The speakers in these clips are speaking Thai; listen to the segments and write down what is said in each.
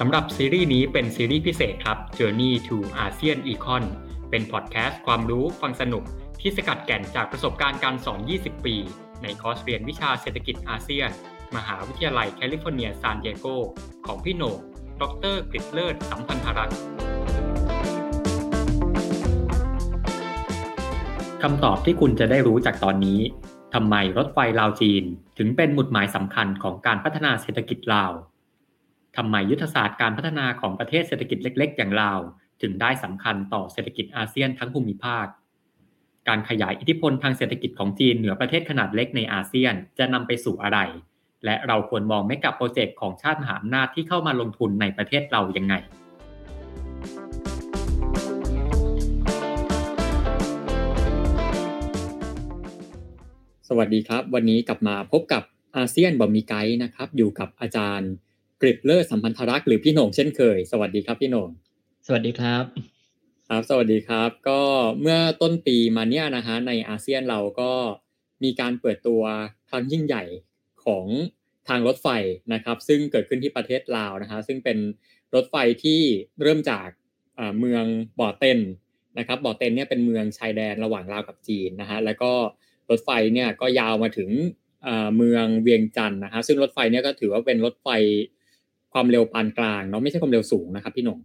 สำหรับซีรีส์นี้เป็นซีรีส์พิเศษครับ Journey to ASEAN Econ เป็นพอดแคสต์ความรู้ฟังสนุก ที่สกัดแก่นจากประสบการณ์การสอน 20 ปี ในคอร์สเรียนวิชาเศรษฐกิจอาเซียน มหาวิทยาลัยแคลิฟอร์เนียซานดิเอโกของพี่โหน่งดรกฤษเลิศสัมพันธรักษ์คำตอบที่คุณจะได้รู้จากตอนนี้ทำไมรถไฟลาวจีน ถึงเป็นหมุดหมายสำคัญของการพัฒนาเศรษฐกิจลาว ทำไมยุทธศาสตร์การพัฒนาของประเทศเศรษฐกิจเล็ก ๆ อย่างลาว ถึงได้สำคัญต่อเศรษฐกิจอาเซียนทั้งภูมิภาค การขยายอิทธิพลทางเศรษฐกิจของจีนเหนือประเทศขนาดเล็กในอาเซียนจะนำไปสู่อะไร และเราควรมองไม่กับโปรเจกต์ของชาติมหาอำนาจที่เข้ามาลงทุนในประเทศเรายังไงสวัสดีครับ วันนี้กลับมาพบกับอาเซียนบอมีไกด์นะครับ อยู่กับอาจารย์ กริบเลอร์สัมพันธรักษ์หรือพี่โหน่งเช่นเคย สวัสดีครับพี่โหน่งสวัสดีครับ ครับ สวัสดีครับ ก็เมื่อต้นปีมาเนี้ยนะฮะในอาเซียนเราก็มีการเปิดตัวครั้งยิ่งใหญ่ของทางรถไฟนะครับ ซึ่งเกิดขึ้นที่ประเทศลาวนะฮะซึ่งเป็นรถไฟที่เริ่มจากเมืองบ่อเต็นนะครับบ่อเต็นเนี่ยเป็นเมืองชายแดนระหว่างลาวกับจีนนะฮะแล้วก็รถไฟเนี่ยก็ยาวมาถึงเมืองเวียงจันทร์นะฮะซึ่งรถไฟเนี่ยก็ถือว่าเป็นรถไฟ ความเร็วปานกลางเนาะไม่ใช่ความเร็วสูงนะครับ พี่หนง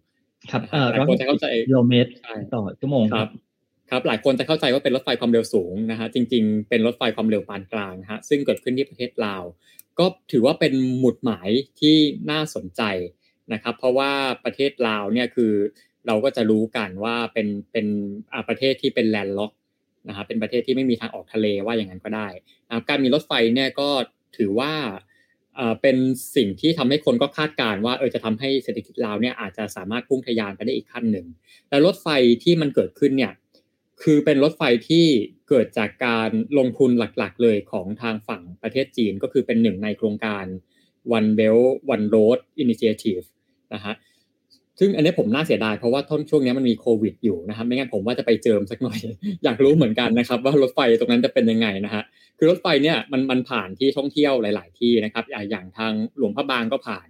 ครับเอ่อหลายคนจะเข้าใจกิโลเมตรต่อชั่วโมงครับครับหลายคนจะเข้าใจว่าเป็นรถไฟความเร็วสูงนะฮะจริง ๆ เป็นรถไฟความเร็วปานกลางนะฮะซึ่งเกิดขึ้นที่ประเทศลาว ก็ถือว่าเป็นหมุดหมายที่น่าสนใจนะครับ เพราะว่าประเทศลาวเนี่ยคือเราก็จะรู้กันว่าเป็นเป็นประเทศที่เป็นแลนด์ล็อกนะครับเป็นประเทศที่ไม่มีทางออกทะเลว่าอย่างนั้นก็ได้นะครับการมีรถไฟเนี่ยก็ถือว่า เป็นสิ่งที่ทำให้คนก็คาดการว่าเออจะทำให้เศรษฐกิจลาวเนี่ยอาจจะสามารถพุ่งทะยานไปได้อีกขั้นหนึ่งแต่รถไฟที่มันเกิดขึ้นเนี่ยคือเป็นรถไฟที่เกิดจากการลงทุนหลักๆ เลยของทางฝั่งประเทศจีนก็คือเป็นหนึ่งในโครงการ One Belt One Road Initiative นะฮะ ซึ่งอันนี้ผมน่าเสียดายเพราะว่าท่นช่วงนี้มันมีโควิดอยู่นะครับไม่งั้นผมว่าจะไปเจิมสักหน่อย อยากรู้เหมือนกันนะครับ ว่ารถไฟตรงนั้นจะเป็นยังไงนะฮะคือรถไฟเนี่ยมันมันผ่านที่ท่องเที่ยวหลาย ๆ ที่นะครับ อย่างทางหลวงพระบางก็ผ่าน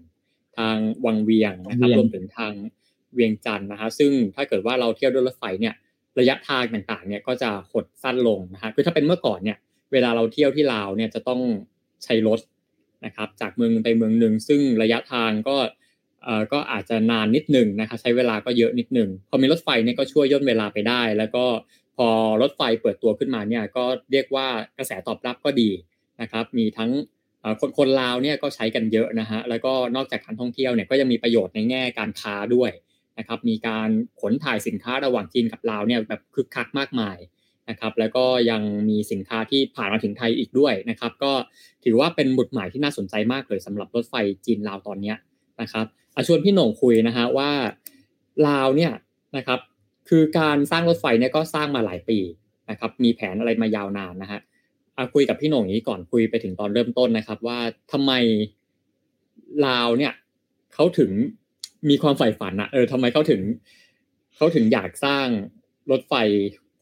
ทางวังเวียงนะครับรวมถึงทางเวียงจันทร์นะฮะซึ่งถ้าเกิดว่าเราเที่ยวด้วยรถไฟเนี่ยระยะทางต่างๆเนี่ยก็จะหดสั้นลงนะฮะคือถ้าเป็นเมื่อก่อนเนี่ยเวลาเราเที่ยวที่ลาวเนี่ยจะต้องใช้รถนะครับจากเมืองไปเมืองหนึ่งซึ่งระยะทางก็เอ่อ ก็อาจจะนานนิดหนึ่งนะครับใช้เวลาก็เยอะนิดหนึ่งพอมีรถไฟเนี่ยก็ช่วยย่นเวลาไปได้ แล้วก็พอรถไฟเปิดตัวขึ้นมาเนี่ยก็เรียกว่ากระแสตอบรับก็ดีนะครับ มีทั้งคนคนลาวเนี่ยก็ใช้กันเยอะนะฮะแล้วก็นอกจากการท่องเที่ยวเนี่ยก็ยังมีประโยชน์ในแง่การค้าด้วยนะครับ มีการขนถ่ายสินค้าระหว่างจีนกับลาวเนี่ยแบบคึกคักมากมายนะครับ แล้วก็ยังมีสินค้าที่ผ่านมาถึงไทยอีกด้วยนะครับ ก็ถือว่าเป็นบุตรหมายที่น่าสนใจมากเลยสำหรับรถไฟจีนลาวตอนนี้นะครับ ชวนพี่หน่งคุยนะฮะว่าลาวเนี่ยนะครับ คือการสร้างรถไฟเนี่ยก็สร้างมาหลายปีนะครับ มีแผนอะไรมายาวนานนะฮะคุยกับพี่หน่งนี้ก่อนคุยไปถึงตอนเริ่มต้นนะครับ ว่าทำไมลาวเนี่ยเขาถึงมีความใฝ่ฝันอะเออทำไมเขาถึงเขาถึงอยากสร้างรถไฟ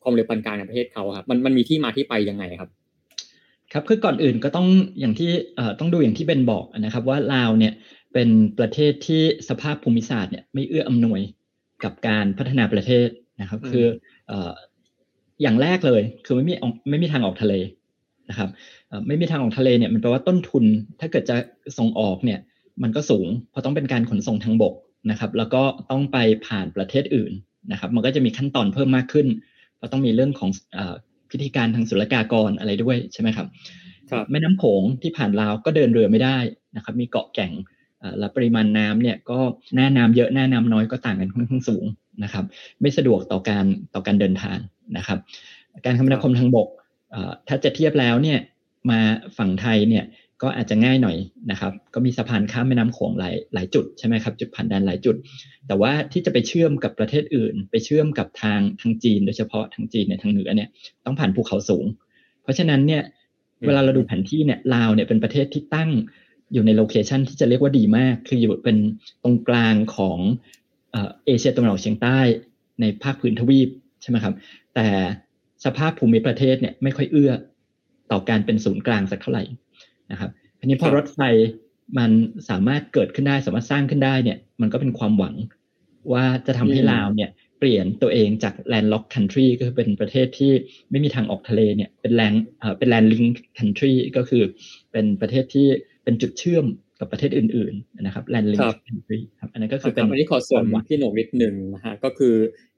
ความเร็วปานกลางในประเทศเขาครับมันมันมีที่มาที่ไปยังไงครับ ครับคือก่อนอื่นก็ต้องอย่างที่เอ่อต้องดูอย่างที่เบนบอกนะครับ ว่าลาวเนี่ย เป็นประเทศที่สภาพภูมิศาสตร์เนี่ยไม่เอื้ออำนวยกับการพัฒนาประเทศนะครับ คือเอ่ออย่างแรกเลย คือไม่มีไม่มีทางออกทะเลนะครับไม่มีทางออกทะเลเนี่ยมันแปลว่าต้นทุนถ้าเกิดจะส่งออกเนี่ย มันก็สูง เพราะต้องเป็นการขนส่งทางบกนะครับ แล้วก็ต้องไปผ่านประเทศอื่นนะครับ มันก็จะมีขั้นตอนเพิ่มมากขึ้นก็ต้องมีเรื่องของพิธีการทางศุลกากรอะไรด้วยใช่ไหมครับแม่น้ำโขงที่ผ่านลาวก็เดินเรือไม่ได้นะครับ มีเกาะแก่ง และปริมาณน้ำเนี่ยก็หน้าน้ำเยอะหน้าน้ำน้อยก็ต่างกันค่อนข้างสูงนะครับ ไม่สะดวกต่อการต่อการเดินทางนะครับ การคมนาคมทางบกถ้าจะเทียบแล้วเนี่ยมาฝั่งไทยเนี่ยก็อาจจะง่ายหน่อยนะครับ ก็มีสะพานข้ามแม่น้ำโขงหลายหลายจุดใช่ไหมครับจุดผ่านแดนหลายจุด แต่ว่าที่จะไปเชื่อมกับประเทศอื่น ไปเชื่อมกับทางทางจีน โดยเฉพาะทางจีนเนี่ยทางเหนือเนี่ยต้องผ่านภูเขาสูง เพราะฉะนั้นเนี่ยเวลาเราดูแผนที่เนี่ยลาวเนี่ยเป็นประเทศที่ตั้ง อยู่ในโลเคชันที่จะเรียกว่าดีมาก คืออยู่เป็นตรงกลางของเอเชียตะวันออกเฉียงใต้ในภาคพื้นทวีปใช่ไหมครับ แต่สภาพภูมิประเทศเนี่ยไม่ค่อยเอื้อต่อการเป็นศูนย์กลางสักเท่าไหร่นะครับทีนี้พอรถไฟมันสามารถเกิดขึ้นได้สามารถสร้างขึ้นได้เนี่ย มันก็เป็นความหวังว่าจะทำให้ลาวเนี่ยเปลี่ยนตัวเองจาก landlock country ก็คือเป็นประเทศที่ไม่มีทางออกทะเลเนี่ยเป็น land เป็น land link country ก็คือเป็นประเทศที่ เป็นจุดเชื่อมกับประเทศอื่น ๆ นะครับ land link country ครับอันนั้นก็คือเป็นอันนี้ขอเสริมพี่หนกนิดหนึ่งนะฮะก็คือ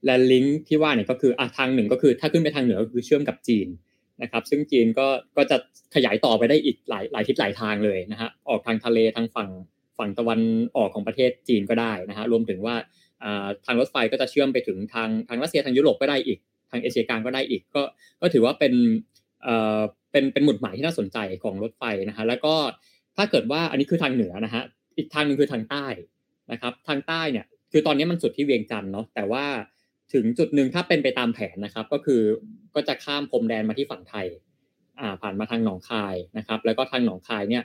land link ที่ว่าเนี่ยก็คืออะทางหนึ่งก็คือ ถ้าขึ้นไปทางเหนือก็คือเชื่อมกับจีนนะครับซึ่งจีนก็ก็จะขยายต่อไปได้อีกหลายหลายทิศหลายทางเลยนะฮะออกทางทะเลทางฝั่งฝั่งตะวันออกของประเทศจีนก็ได้นะฮะรวมถึงว่าทางรถไฟก็จะเชื่อมไปถึงทางทางรัสเซียทางยุโรปก็ได้อีก ทางเอเชียกลางก็ได้อีก ก็ก็ถือว่าเป็นเอ่อเป็นเป็นหมุดหมายที่น่าสนใจของรถไฟนะฮะแล้วก็ ถ้าเกิดว่าอันนี้คือทางเหนือนะฮะอีกทางหนึ่งคือทางใต้นะครับ ทางใต้เนี่ยคือตอนนี้มันสุดที่เวียงจันทร์เนาะแต่ว่าถึงจุดหนึ่งถ้าเป็นไปตามแผนนะครับ ก็คือก็จะข้ามพรมแดนมาที่ฝั่งไทยอ่าผ่านมาทางหนองคายนะครับ แล้วก็ทางหนองคายเนี่ย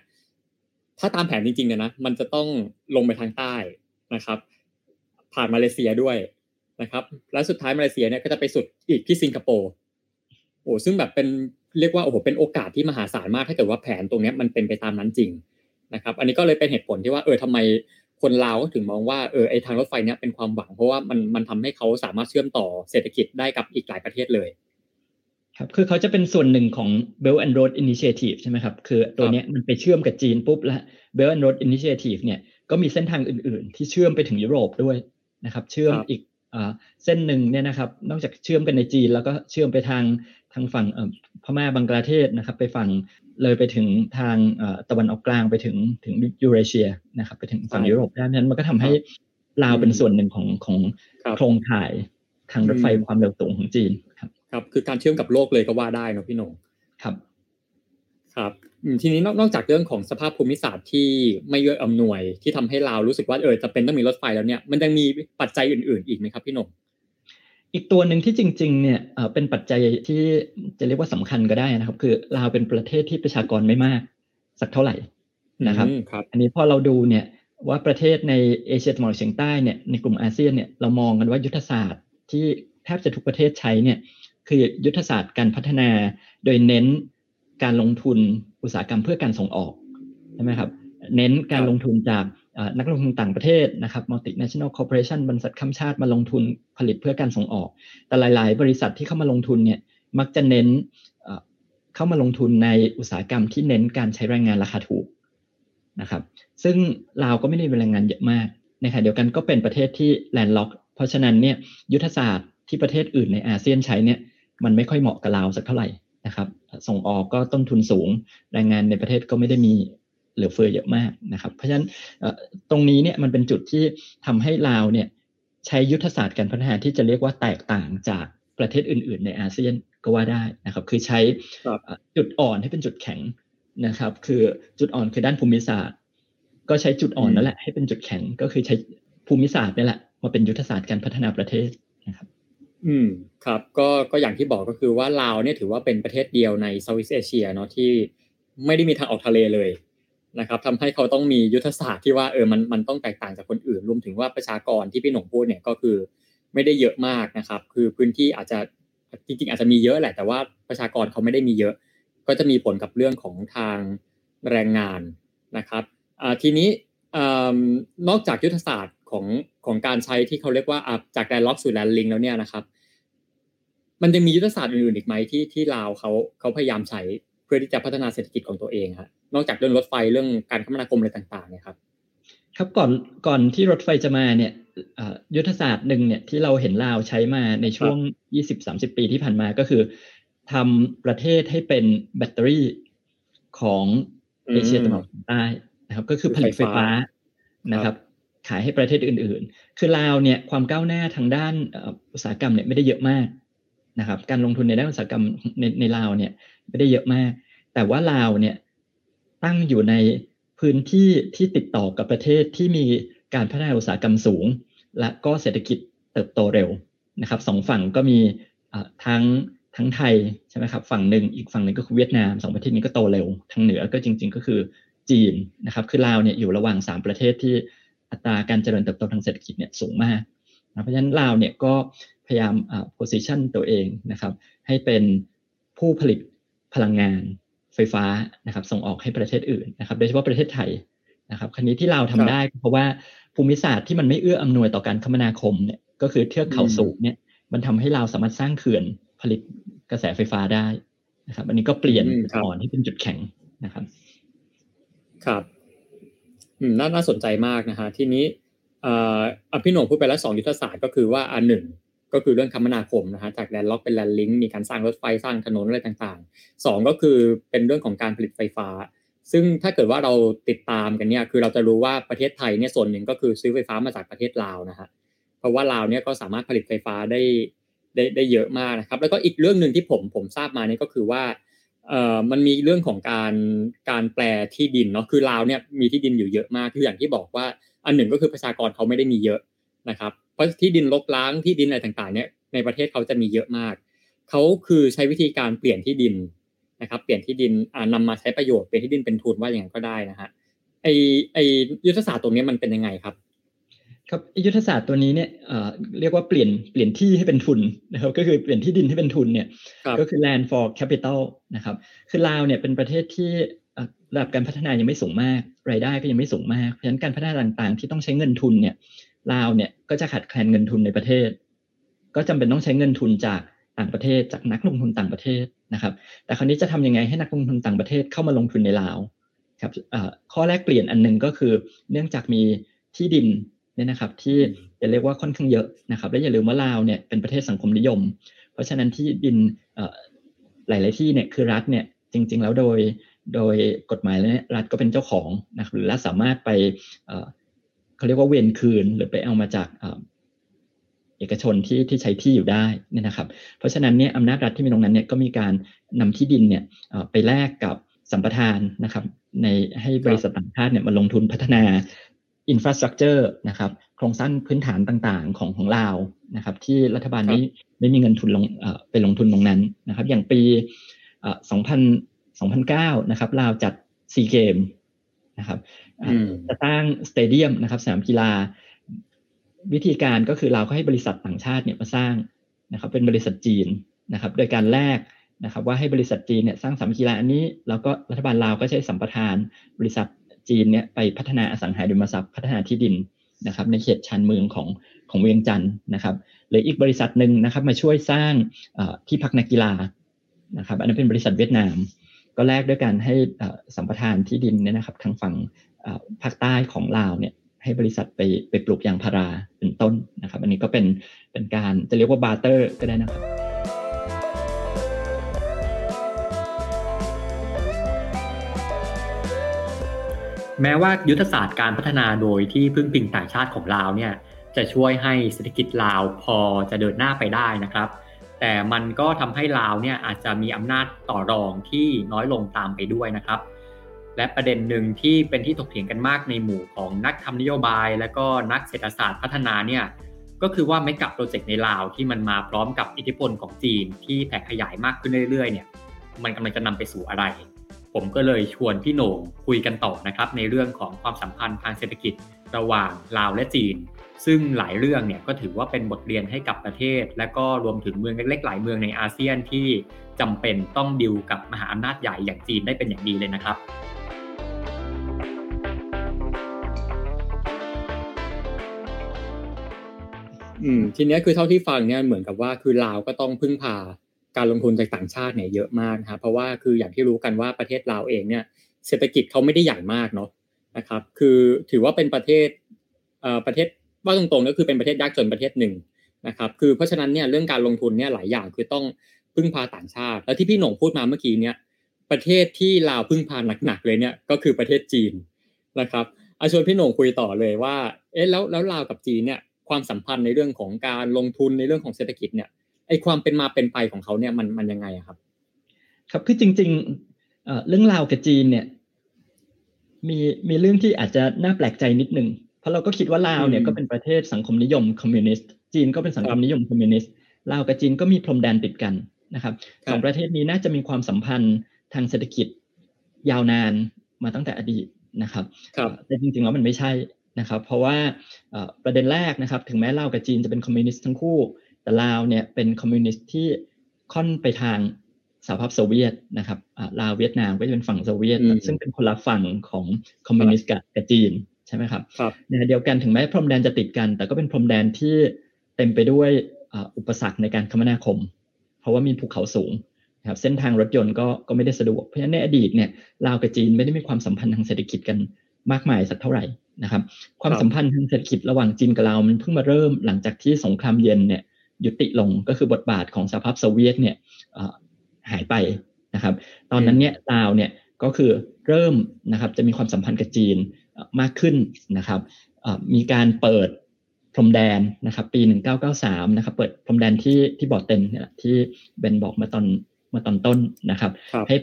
ถ้าตามแผนจริงๆเนี่ยนะมันจะต้องลงไปทางใต้นะครับ ผ่านมาเลเซียด้วยนะครับ แล้วสุดท้ายมาเลเซียเนี่ยก็จะไปสุดอีกที่สิงคโปร์โอ้ซึ่งแบบเป็น เรียกว่าโอ้โหเป็นโอกาสที่มหาศาลมากถ้าเกิดว่าแผนตรงนี้มันเป็นไปตามนั้นจริงนะครับ อันนี้ก็เลยเป็นเหตุผลที่ว่าเออทำไมคนลาวก็ถึงมองว่าเออไอทางรถไฟเนี้ยเป็นความหวัง เพราะว่ามันมันทำให้เขาสามารถเชื่อมต่อเศรษฐกิจได้กับอีกหลายประเทศเลยครับคือเขาจะเป็นส่วนหนึ่งของ Belt and Road Initiative ใช่ไหมครับ คือตัวนี้มันไปเชื่อมกับจีนปุ๊บแล้ว Belt and Road Initiative เนี่ยก็มีเส้นทางอื่น ๆ ที่เชื่อมไปถึงยุโรปด้วยนะครับ เชื่อมอีกเส้นหนึ่งเนี่ยนะครับ นอกจากเชื่อมกันในจีน แล้วก็เชื่อมไปทาง ทางฝั่งพม่าบังกลาเทศนะครับไปฝั่งเลยไปถึงทางตะวันออกกลางไปถึงถึงยูเรเชียนะครับไปถึงฝั่งยุโรปด้านนั้นมันก็ทำให้ลาวเป็นส่วนหนึ่งของของโครงข่ายทางรถไฟความเร็วสูงของจีนครับครับ คือการเชื่อมกับโลกเลยก็ว่าได้นะพี่หนงครับ ครับทีนี้นอกจากเรื่องของสภาพภูมิศาสตร์ที่ไม่เยอะอำนวยที่ทำให้ลาวรู้สึกว่าเออจะเป็นต้องมีรถไฟแล้วเนี่ยมันยังมีปัจจัยอื่น ๆ อีกไหมครับพี่หนง อีกตัวหนึ่งที่จริงๆเนี่ยเป็นปัจจัยที่จะเรียกว่าสำคัญก็ได้นะครับ คือลาวเป็นประเทศที่ประชากรไม่มาก สักเท่าไหร่นะครับรบอันนี้พอเราดูเนี่ยว่าประเทศในเอเชียตะวันออกเฉียงใต้เนี่ยในกลุ่มอาเซียนเนี่ยเรามองกันว่ายุทธศาสตร์ที่แทบจะทุกประเทศใช้เนี่ยคือยุทธศาสตร์การพัฒนาโดยเน้นการลงทุนอุตสาหกรรมเพื่อการส่งออกใช่ไหมครับ เน้นการลงทุนจาก นักลงทุนต่างประเทศนะครับ multinational corporation บริษัทข้ามชาติมาลงทุนผลิตเพื่อการส่งออก แต่หลาย ๆ บริษัทที่เข้ามาลงทุนเนี่ยมักจะเน้นเข้ามาลงทุนในอุตสาหกรรมที่เน้นการใช้แรงงานราคาถูกนะครับ ซึ่งลาวก็ไม่ได้มีแรงงานเยอะมากในขณะเดียวกันก็เป็นประเทศที่แลนด์ล็อก เพราะฉะนั้นเนี่ยยุทธศาสตร์ที่ประเทศอื่นในอาเซียนใช้เนี่ยมันไม่ค่อยเหมาะกับลาวสักเท่าไหร่นะครับ ส่งออกก็ต้นทุนสูง แรงงานในประเทศก็ไม่ได้มี เหลือเฟือเยอะมากนะครับ เพราะฉะนั้นตรงนี้เนี่ยมันเป็นจุดที่ทำให้ลาวเนี่ยใช้ยุทธศาสตร์การพัฒนาที่จะเรียกว่าแตกต่างจากประเทศอื่น ๆ ในอาเซียนก็ว่าได้นะครับ คือใช้จุดอ่อนให้เป็นจุดแข็งนะครับ คือจุดอ่อนคือด้านภูมิศาสตร์ ก็ใช้จุดอ่อนนั่นแหละให้เป็นจุดแข็งก็คือใช้ภูมิศาสตร์นี่แหละมาเป็นยุทธศาสตร์การพัฒนาประเทศนะครับ อืมครับก็ก็อย่างที่บอกก็คือว่าลาวเนี่ยถือว่าเป็นประเทศเดียวในเซาท์อีสเอเชียเนาะที่ไม่ได้มีทางออกทะเลเลย นะครับทำให้เขาต้องมียุทธศาสตร์ที่ว่าเออมันมันต้องแตกต่างจากคนอื่นรวมถึงว่าประชากรที่พี่หนงพูดเนี่ยก็คือไม่ได้เยอะมากนะครับ คือพื้นที่อาจจะจริงๆอาจจะมีเยอะแหละแต่ว่าประชากรเขาไม่ได้มีเยอะ ก็จะมีผลกับเรื่องของทางแรงงานนะครับทีนี้นอกจากยุทธศาสตร์ของของการใช้ที่เขาเรียกว่าจากแดนล็อกสู่แดนลิงแล้วเนี่ยนะครับ มันจะมียุทธศาสตร์อื่นๆอีกไหมที่ที่ลาวเขาเขาพยายามใช้ เพื่อที่จะพัฒนาเศรษฐกิจของตัวเองครับนอกจากเรื่องรถไฟเรื่องการคมนาคมอะไรต่างๆเนี่ยครับครับก่อนก่อนที่รถไฟจะมาเนี่ยยุทธศาสตร์หนึ่งเนี่ยที่เราเห็นลาวใช้มาในช่วง 20-30 ปีที่ผ่านมาก็คือทำประเทศให้เป็นแบตเตอรี่ของเอเชียตะวันออกใต้นะครับก็คือผลิตไฟฟ้านะครับ ขายให้ประเทศอื่น ๆ คือลาวเนี่ยความก้าวหน้าทางด้านอุตสาหกรรมเนี่ยไม่ได้เยอะมากนะครับ การลงทุนในด้านอุตสาหกรรมในในลาวเนี่ย ไม่ได้เยอะมาก แต่ว่าลาวเนี่ยตั้งอยู่ในพื้นที่ที่ติดต่อกับประเทศที่มีการพัฒนาอุตสาหกรรมสูง และก็เศรษฐกิจเติบโตเร็วนะครับสองฝั่งก็มีทั้งทั้งไทยใช่ไหมครับฝั่งหนึ่งอีกฝั่งหนึ่งก็คือเวียดนามสองประเทศนี้ก็โตเร็วทางเหนือก็จริง ๆ ก็คือจีนนะครับคือลาวเนี่ยอยู่ระหว่างสามประเทศที่อัตราการเจริญเติบโตทางเศรษฐกิจเนี่ยสูงมากนะเพราะฉะนั้นลาวเนี่ยก็พยายามอ่า position ตัวเองนะครับให้เป็นผู้ผลิต พลังงานไฟฟ้านะครับ ส่งออกให้ประเทศอื่นนะครับ โดยเฉพาะประเทศไทยนะครับ ครั้นี้ที่เราทำได้เพราะว่าภูมิศาสตร์ที่มันไม่เอื้ออำนวยต่อการคมนาคมเนี่ยก็คือเทือกเขาสูงเนี่ยมันทำให้เราสามารถสร้างเขื่อนผลิตกระแสไฟฟ้าได้นะครับ อันนี้ก็เปลี่ยนอ่อนที่เป็นจุดแข็งนะครับ ครับอืมน่าน่าสนใจมากนะฮะทีนี้อ่าพี่โหน่งพูดไปแล้วสองยุทธศาสตร์ก็คือว่าอันหนึ่ง ก็คือเรื่องคมนาคมนะฮะจาก landlocked เป็น land link มีการสร้างรถไฟสร้างถนนอะไรต่างๆสองก็คือเป็นเรื่องของการผลิตไฟฟ้า ซึ่งถ้าเกิดว่าเราติดตามกันเนี่ยคือเราจะรู้ว่าประเทศไทยเนี่ยส่วนหนึ่งก็คือซื้อไฟฟ้ามาจากประเทศลาวนะฮะเพราะว่าลาวเนี่ยก็สามารถผลิตไฟฟ้าได้ได้ได้เยอะมากนะครับ แล้วก็อีกเรื่องหนึ่งที่ผมผมทราบมาเนี่ยก็คือว่าเอ่อมันมีเรื่องของการการแปลที่ดินเนาะคือลาวเนี่ยมีที่ดินอยู่เยอะมากคืออย่างที่บอกว่าอันหนึ่งก็คือประชากรเขาไม่ได้มีเยอะนะครับ เพราะที่ดินลกล้างที่ดินอะไรต่างๆ เนี่ยในประเทศเขาจะมีเยอะมาก เขาคือใช้วิธีการเปลี่ยนที่ดินนะครับ เปลี่ยนที่ดินอ่านำมาใช้ประโยชน์เปลี่ยนที่ดินเป็นทุนว่าอย่างไรก็ได้นะฮะไอไอยุทธศาสตร์ตรงนี้มันเป็นยังไงครับครับยุทธศาสตร์ตัวนี้เนี่ยเรียกว่าเปลี่ยนเปลี่ยนที่ให้เป็นทุนนะครับ ก็คือเปลี่ยนที่ดินให้เป็นทุนเนี่ยก็คือ land for capital นะครับ คือลาวเนี่ยเป็นประเทศที่ระดับการพัฒนายังไม่สูงมาก รายได้ก็ยังไม่สูงมากเพราะฉะนั้นการพัฒนาต่างๆ ที่ต้องใช้เงินทุนเนี่ย ลาวเนี่ยก็จะขาดแคลนเงินทุนในประเทศ ก็จำเป็นต้องใช้เงินทุนจากต่างประเทศจากนักลงทุนต่างประเทศนะครับ แต่คราวนี้จะทำยังไงให้นักลงทุนต่างประเทศเข้ามาลงทุนในลาวครับข้อแรกเปลี่ยนอันหนึ่งก็คือ เนื่องจากมีที่ดินเนี่ยนะครับที่จะเรียกว่าค่อนข้างเยอะนะครับ และอย่าลืมว่าลาวเนี่ยเป็นประเทศสังคมนิยม เพราะฉะนั้นที่ดินหลาย ๆ ที่เนี่ยคือรัฐเนี่ยจริง ๆ แล้วโดยโดยกฎหมายแล้วเนี่ยรัฐก็เป็นเจ้าของนะหรือรัฐสามารถไป เขาเรียกว่าเวนคืน หรือไปเอามาจากเอกชนที่ที่ใช้ที่อยู่ได้นี่นะครับ เพราะฉะนั้นเนี่ยอำนาจรัฐที่มีตรงนั้นเนี่ยก็มีการนำที่ดินเนี่ยไปแลกกับสัมปทานนะครับ ในให้บริษัทต่างชาติเนี่ยมาลงทุนพัฒนาอินฟราสตรักเจอร์นะครับ โครงสร้างพื้นฐานต่างๆของของลาวนะครับ ที่รัฐบาลไม่ไม่มีเงินทุนลงไปลงทุนตรงนั้นนะครับ อย่างปี 2000 2009 นะครับลาวจัดซีเกม นะครับจะสร้างสเตเดียมนะครับสนามกีฬา วิธีการก็คือเราก็ให้บริษัทต่างชาติเนี่ยมาสร้างนะครับเป็นบริษัทจีนนะครับ โดยการแลกนะครับ ว่าให้บริษัทจีนเนี่ยสร้างสนามกีฬาอันนี้ แล้วก็รัฐบาลลาวก็ใช้สัมปทานบริษัทจีนเนี่ยไปพัฒนาอสังหาริมทรัพย์พัฒนาที่ดินนะครับ ในเขตชานเมืองของของเวียงจันทร์นะครับหรืออีกบริษัทหนึ่งนะครับมาช่วยสร้างที่พักนักกีฬานะครับ อันนั้นเป็นบริษัทเวียดนาม ก็แลกด้วยการให้สัมปทานที่ดินเนี่ยนะครับ ทางฝั่งภาคใต้ของลาวเนี่ยให้บริษัทไปไปปลูกยางพาราเป็นต้นนะครับ อันนี้ก็เป็นเป็นการจะเรียกว่าบาร์เตอร์ก็ได้นะครับแม้ว่ายุทธศาสตร์การพัฒนาโดยที่พึ่งพิงต่างชาติของลาวเนี่ยจะช่วยให้เศรษฐกิจลาวพอจะเดินหน้าไปได้นะครับ แต่มันก็ทำให้ลาวเนี่ยอาจจะมีอำนาจต่อรองที่น้อยลงตามไปด้วยนะครับ และประเด็นหนึ่งที่เป็นที่ถกเถียงกันมากในหมู่ของนักทำนโยบาย และก็นักเศรษฐศาสตร์พัฒนาเนี่ยก็คือว่าไม่กับโปรเจกต์ในลาวที่มันมาพร้อมกับอิทธิพลของจีนที่แผ่ขยายมากขึ้นเรื่อยๆเนี่ยมันกำลังจะนำไปสู่อะไร ผมก็เลยชวนพี่โหน่งคุยกันต่อนะครับในเรื่องของความสัมพันธ์ทางเศรษฐกิจระหว่างลาวและจีน ซึ่งหลายเรื่องเนี่ยก็ถือว่าเป็นบทเรียนให้กับประเทศ และก็รวมถึงเมืองเล็กๆ หลายเมืองในอาเซียนที่จำเป็นต้องดิวกับมหาอำนาจใหญ่อย่างจีนได้เป็นอย่างดีเลยนะครับอืมทีนี้คือเท่าที่ฟังเนี่ยเหมือนกับว่าคือลาวก็ต้องพึ่งพาการลงทุนจากต่างชาติเนี่ยเยอะมากนะครับเพราะว่าคืออย่างที่รู้กันว่าประเทศลาวเองเนี่ย เศรษฐกิจเขาไม่ได้ใหญ่มากเนาะนะครับ คือถือว่าเป็นประเทศเอ่อประเทศ ว่าตรงๆก็คือเป็นประเทศยากจนประเทศหนึ่งนะครับคือเพราะฉะนั้นเนี่ยเรื่องการลงทุนเนี่ยหลายอย่างคือต้องพึ่งพาต่างชาติ แล้วที่พี่หนงพูดมาเมื่อกี้เนี่ยประเทศที่ลาวพึ่งพาหนักๆเลยเนี่ยก็คือประเทศจีนนะครับอาชวนพี่หนงคุยต่อเลยว่าเอ๊ะแล้วแล้วลาวกับจีนเนี่ยความสัมพันธ์ในเรื่องของการลงทุนในเรื่องของเศรษฐกิจเนี่ยไอความเป็นมาเป็นไปของเขาเนี่ยมันมันยังไงครับ ครับคือจริงๆเรื่องราวกับจีนเนี่ยมีมีเรื่องที่อาจจะน่าแปลกใจนิดนึง เพราะเราก็คิดว่าลาวเนี่ยก็เป็นประเทศสังคมนิยมคอมมิวนิสต์จีนก็เป็นสังคมนิยมคอมมิวนิสต์ลาวกับจีนก็มีพรมแดนติดกันนะครับสองประเทศนี้น่าจะมีความสัมพันธ์ทางเศรษฐกิจยาวนานมาตั้งแต่อดีตนะครับแต่จริงๆแล้วมันไม่ใช่นะครับ เพราะว่าประเด็นแรกนะครับ ถึงแม้ลาวกับจีนจะเป็นคอมมิวนิสต์ทั้งคู่ แต่ลาวเนี่ยเป็นคอมมิวนิสต์ที่ค่อนไปทางสหภาพโซเวียตนะครับลาวเวียดนามก็จะเป็นฝั่งโซเวียต ซึ่งเป็นคนละฝั่งของคอมมิวนิสต์กับจีน ใช่ไหมครับในเดียวกันถึงแม้พรมแดนจะติดกัน แต่ก็เป็นพรมแดนที่เต็มไปด้วยอุปสรรคในการคมนาคม เพราะว่ามีภูเขาสูงครับเส้นทางรถยนต์ก็ก็ไม่ได้สะดวก เพราะฉะนั้นในอดีตเนี่ยลาวกับจีนไม่ได้มีความสัมพันธ์ทางเศรษฐกิจกันมากมายสักเท่าไหร่นะครับ ความสัมพันธ์ทางเศรษฐกิจระหว่างจีนกับลาวมันเพิ่งมาเริ่มหลังจากที่สงครามเย็นเนี่ยยุติลงก็คือบทบาทของสหภาพโซเวียตเนี่ยหายไปนะครับ ตอนนั้นเนี่ยลาวเนี่ยก็คือเริ่มนะครับจะมีความสัมพันธ์กับจีน มากขึ้นนะครับมีการเปิดพรมแดนนะครับปี 1993นะครับเปิดพรมแดนที่ที่บอร์เตนเนี่ยที่เบนบอกมาตอนมาตอนต้นนะครับให้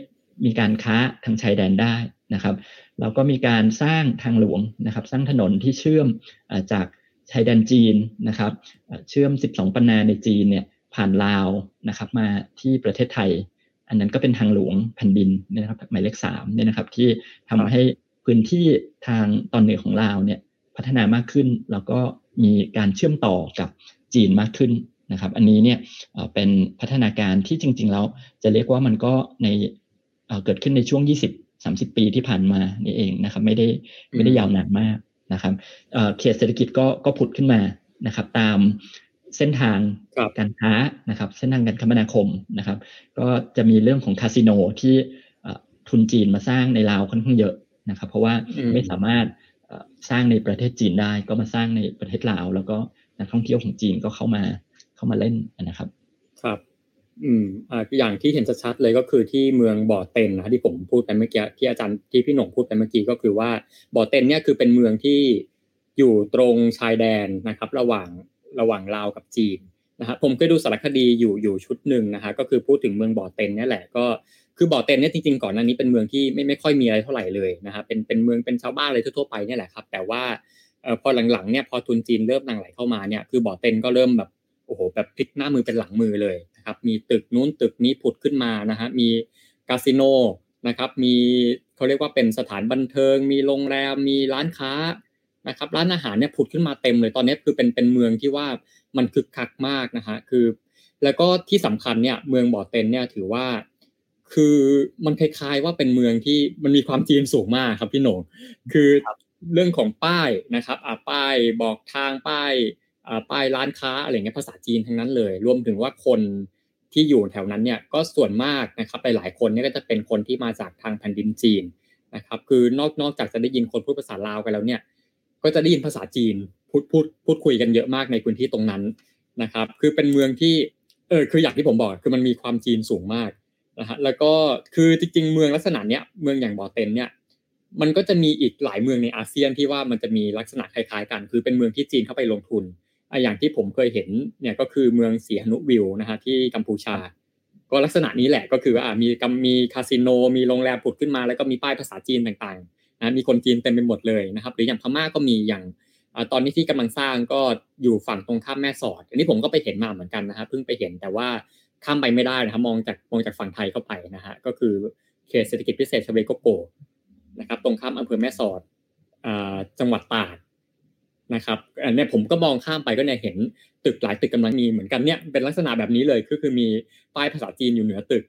มีการค้าทางชายแดนได้นะครับแล้วก็มีการสร้างทางหลวงนะครับสร้างถนนที่เชื่อมจากชายแดนจีนนะครับเชื่อม 12 ปันนาในจีนเนี่ยผ่านลาวนะครับมาที่ประเทศไทย อันนั้นก็เป็นทางหลวงแผ่นดินนะครับหมายเลขสามเนี่ยนะครับที่ทำให้ พื้นที่ทางตอนเหนือของลาวเนี่ยพัฒนามากขึ้น แล้วก็มีการเชื่อมต่อกับจีนมากขึ้นนะครับ อันนี้เนี่ยเป็นพัฒนาการที่จริง ๆ แล้วจะเรียกว่ามันก็ในเกิดขึ้นในช่วง 20 30 ปีที่ผ่านมานี่เองนะครับไม่ได้ไม่ได้ยาวนานมากนะครับเขตเศรษฐกิจก็ก็ผุดขึ้นมานะครับ ตามเส้นทางการค้านะครับ เส้นทางการคมนาคมนะครับ ก็จะมีเรื่องของคาสิโนที่ทุนจีนมาสร้างในลาวค่อนข้างเยอะ นะครับ เพราะว่าไม่สามารถสร้างในประเทศจีนได้ ก็มาสร้างในประเทศลาว แล้วก็นักท่องเที่ยวของจีนก็เข้ามาเข้ามาเล่นนะครับ ครับ อืมอ่าอย่างที่เห็นชัดๆเลยก็คือที่เมืองบ่อเต็นนะที่ผมพูดไปเมื่อกี้ที่อาจารย์ที่พี่หน่งพูดไปเมื่อกี้ก็คือว่าบ่อเต็นเนี่ยคือเป็นเมืองที่อยู่ตรงชายแดนนะครับ ระหว่างระหว่างลาวกับจีนนะฮะผมเคยดูสารคดีอยู่อยู่ชุดหนึ่งนะฮะก็คือพูดถึงเมืองบ่อเต็นนี่แหละก็ คือบ่อเต็นเนี่ยจริงๆก่อนหน้านี้เป็นเมืองที่ไม่ไม่ค่อยมีอะไรเท่าไหร่เลยนะครับเป็นเป็นเมืองเป็นชาวบ้านอะไรทั่วๆไปเนี่ยแหละครับ แต่ว่าพอหลังๆเนี่ยพอทุนจีนเริ่มนั่งไหลเข้ามาเนี่ยคือบ่อเต็นก็เริ่มแบบโอ้โหแบบพลิกหน้ามือเป็นหลังมือเลยนะครับมีตึกนู้นตึกนี้ผุดขึ้นมานะฮะมีคาสิโนนะครับมีเขาเรียกว่าเป็นสถานบันเทิง มีโรงแรมมีร้านค้านะครับร้านอาหารเนี่ยผุดขึ้นมาเต็มเลยตอนนี้คือเป็นเป็นเมืองที่ว่ามันคึกคักมากนะฮะคือ แล้วก็ที่สำคัญเนี่ยเมืองบ่อเต็นเนี่ยถือว่า คือมันคล้ายๆว่าเป็นเมืองที่มันมีความจีนสูงมากครับพี่โหน่งคือเรื่องของป้ายนะครับอ่าป้ายบอกทางป้ายอ่าป้ายร้านค้าอะไรเงี้ยภาษาจีนทั้งนั้นเลย รวมถึงว่าคนที่อยู่แถวนั้นเนี่ยก็ส่วนมากนะครับหลายๆคนเนี่ยก็จะเป็นคนที่มาจากทางแผ่นดินจีนนะครับ คือนอกนอกจากจะได้ยินคนพูดภาษาลาวกันแล้วเนี่ย ก็จะได้ยินภาษาจีนพูดพูดพูดคุยกันเยอะมากในพื้นที่ตรงนั้นนะครับ คือเป็นเมืองที่เออคืออย่างที่ผมบอกคือมันมีความจีนสูงมาก นะฮะแล้วก็คือจริงๆเมืองลักษณะเนี้ยเมืองอย่างบอเต็นเนี่ยมันก็จะมีอีกหลายเมืองในอาเซียนที่ว่ามันจะมีลักษณะคล้ายๆกัน คือเป็นเมืองที่จีนเข้าไปลงทุนอย่างที่ผมเคยเห็นเนี่ยก็คือเมืองสีหนุวิวนะฮะที่กัมพูชา ก็ลักษณะนี้แหละก็คือว่ามีกมีคาสิโน มีโรงแรมผุดขึ้นมา แล้วก็มีป้ายภาษาจีนต่างๆนะมีคนจีนเต็มไปหมดเลยนะครับหรืออย่างพม่าก็มีอย่างตอนนี้ที่กำลังสร้างก็อยู่ฝั่งตรงข้ามแม่สอด อันนี้ผมก็ไปเห็นมาเหมือนกันนะฮะเพิ่งไปเห็นแต่ว่า ข้ามไปไม่ได้นะครับมองจากมองจากฝั่งไทยเข้าไปนะฮะก็คือเขตเศรษฐกิจพิเศษชเวโกโกนะครับ ตรงข้ามอำเภอแม่สอดจังหวัดตากนะครับอันนี้ผมก็มองข้ามไปก็เนี่ยเห็นตึกหลายตึกกำลังมีเหมือนกันเนี่ยเป็นลักษณะแบบนี้เลยก็คือมีป้ายภาษาจีนอยู่เหนือตึก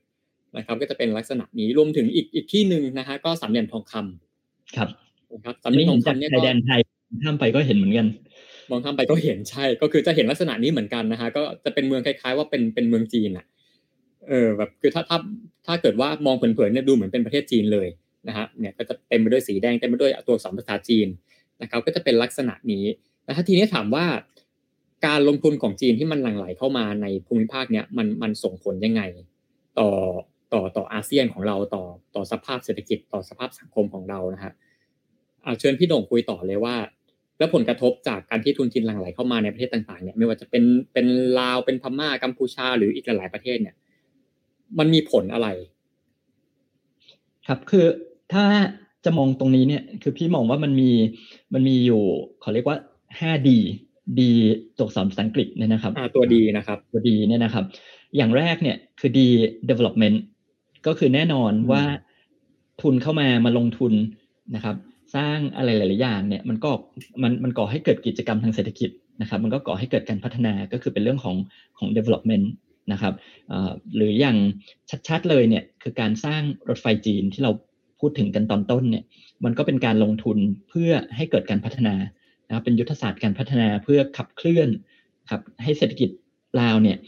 นะครับ ก็จะเป็นลักษณะนี้รวมถึงอีกอีกที่หนึ่งนะฮะก็สามเหลี่ยมทองคำครับนะครับสามเหลี่ยมทองคำเนี่ยก็แดนไทยข้ามไปก็เห็นเหมือนกัน มองข้ามไปก็เห็นใช่ ก็คือจะเห็นลักษณะนี้เหมือนกันนะฮะก็จะเป็นเมืองคล้ายๆ ว่าเป็นเป็นเมืองจีนอะเออแบบคือถ้าถ้าถ้าเกิดว่ามองเผินๆเนี่ยดูเหมือนเป็นประเทศจีนเลยนะฮะเนี่ยก็จะเต็มไปด้วยสีแดงเต็มไปด้วยตัวสองภาษาจีนนะครับ ก็จะเป็นลักษณะนี้แล้วถ้าทีนี้ถามว่าการลงทุนของจีนที่มันหลั่งไหลเข้ามาในภูมิภาคเนี่ยมันมันส่งผลยังไง ต่อต่อต่ออาเซียนของเราต่อต่อสภาพเศรษฐกิจต่อสภาพสังคมของเรานะฮะเชิญพี่โด่งคุยต่อเลยว่า แล้วผลกระทบจากการที่ทุนจีนหลั่งไหลเข้ามาในประเทศต่างๆเนี่ยไม่ว่าจะเป็นเป็นลาวเป็นพม่ากัมพูชาหรืออีกหลายประเทศเนี่ย มันมีผลอะไร ครับคือถ้าจะมองตรงนี้เนี่ย คือพี่มองว่ามันมีมันมีอยู่เขาเรียกว่า 5D D ตัวอักษรภาษาอังกฤษเนี่ยนะครับตัวดีนะครับ ตัวดีเนี่ยนะครับ อย่างแรกเนี่ยคือ D development ก็คือแน่นอนว่าทุนเข้ามามาลงทุนนะครับ สร้างอะไรหลาย ๆ อย่างเนี่ยมันก็มันมันก่อให้เกิดกิจกรรมทางเศรษฐกิจนะครับ มันก็ก่อให้เกิดการพัฒนาก็คือเป็นเรื่องของของ development นะครับหรืออย่างชัด ๆ เลยเนี่ยคือการสร้างรถไฟจีนที่เราพูดถึงกันตอนต้นเนี่ยมันก็เป็นการลงทุนเพื่อให้เกิดการพัฒนานะครับเป็นยุทธศาสตร์การพัฒนาเพื่อขับเคลื่อนครับให้เศรษฐกิจลาวเนี่ย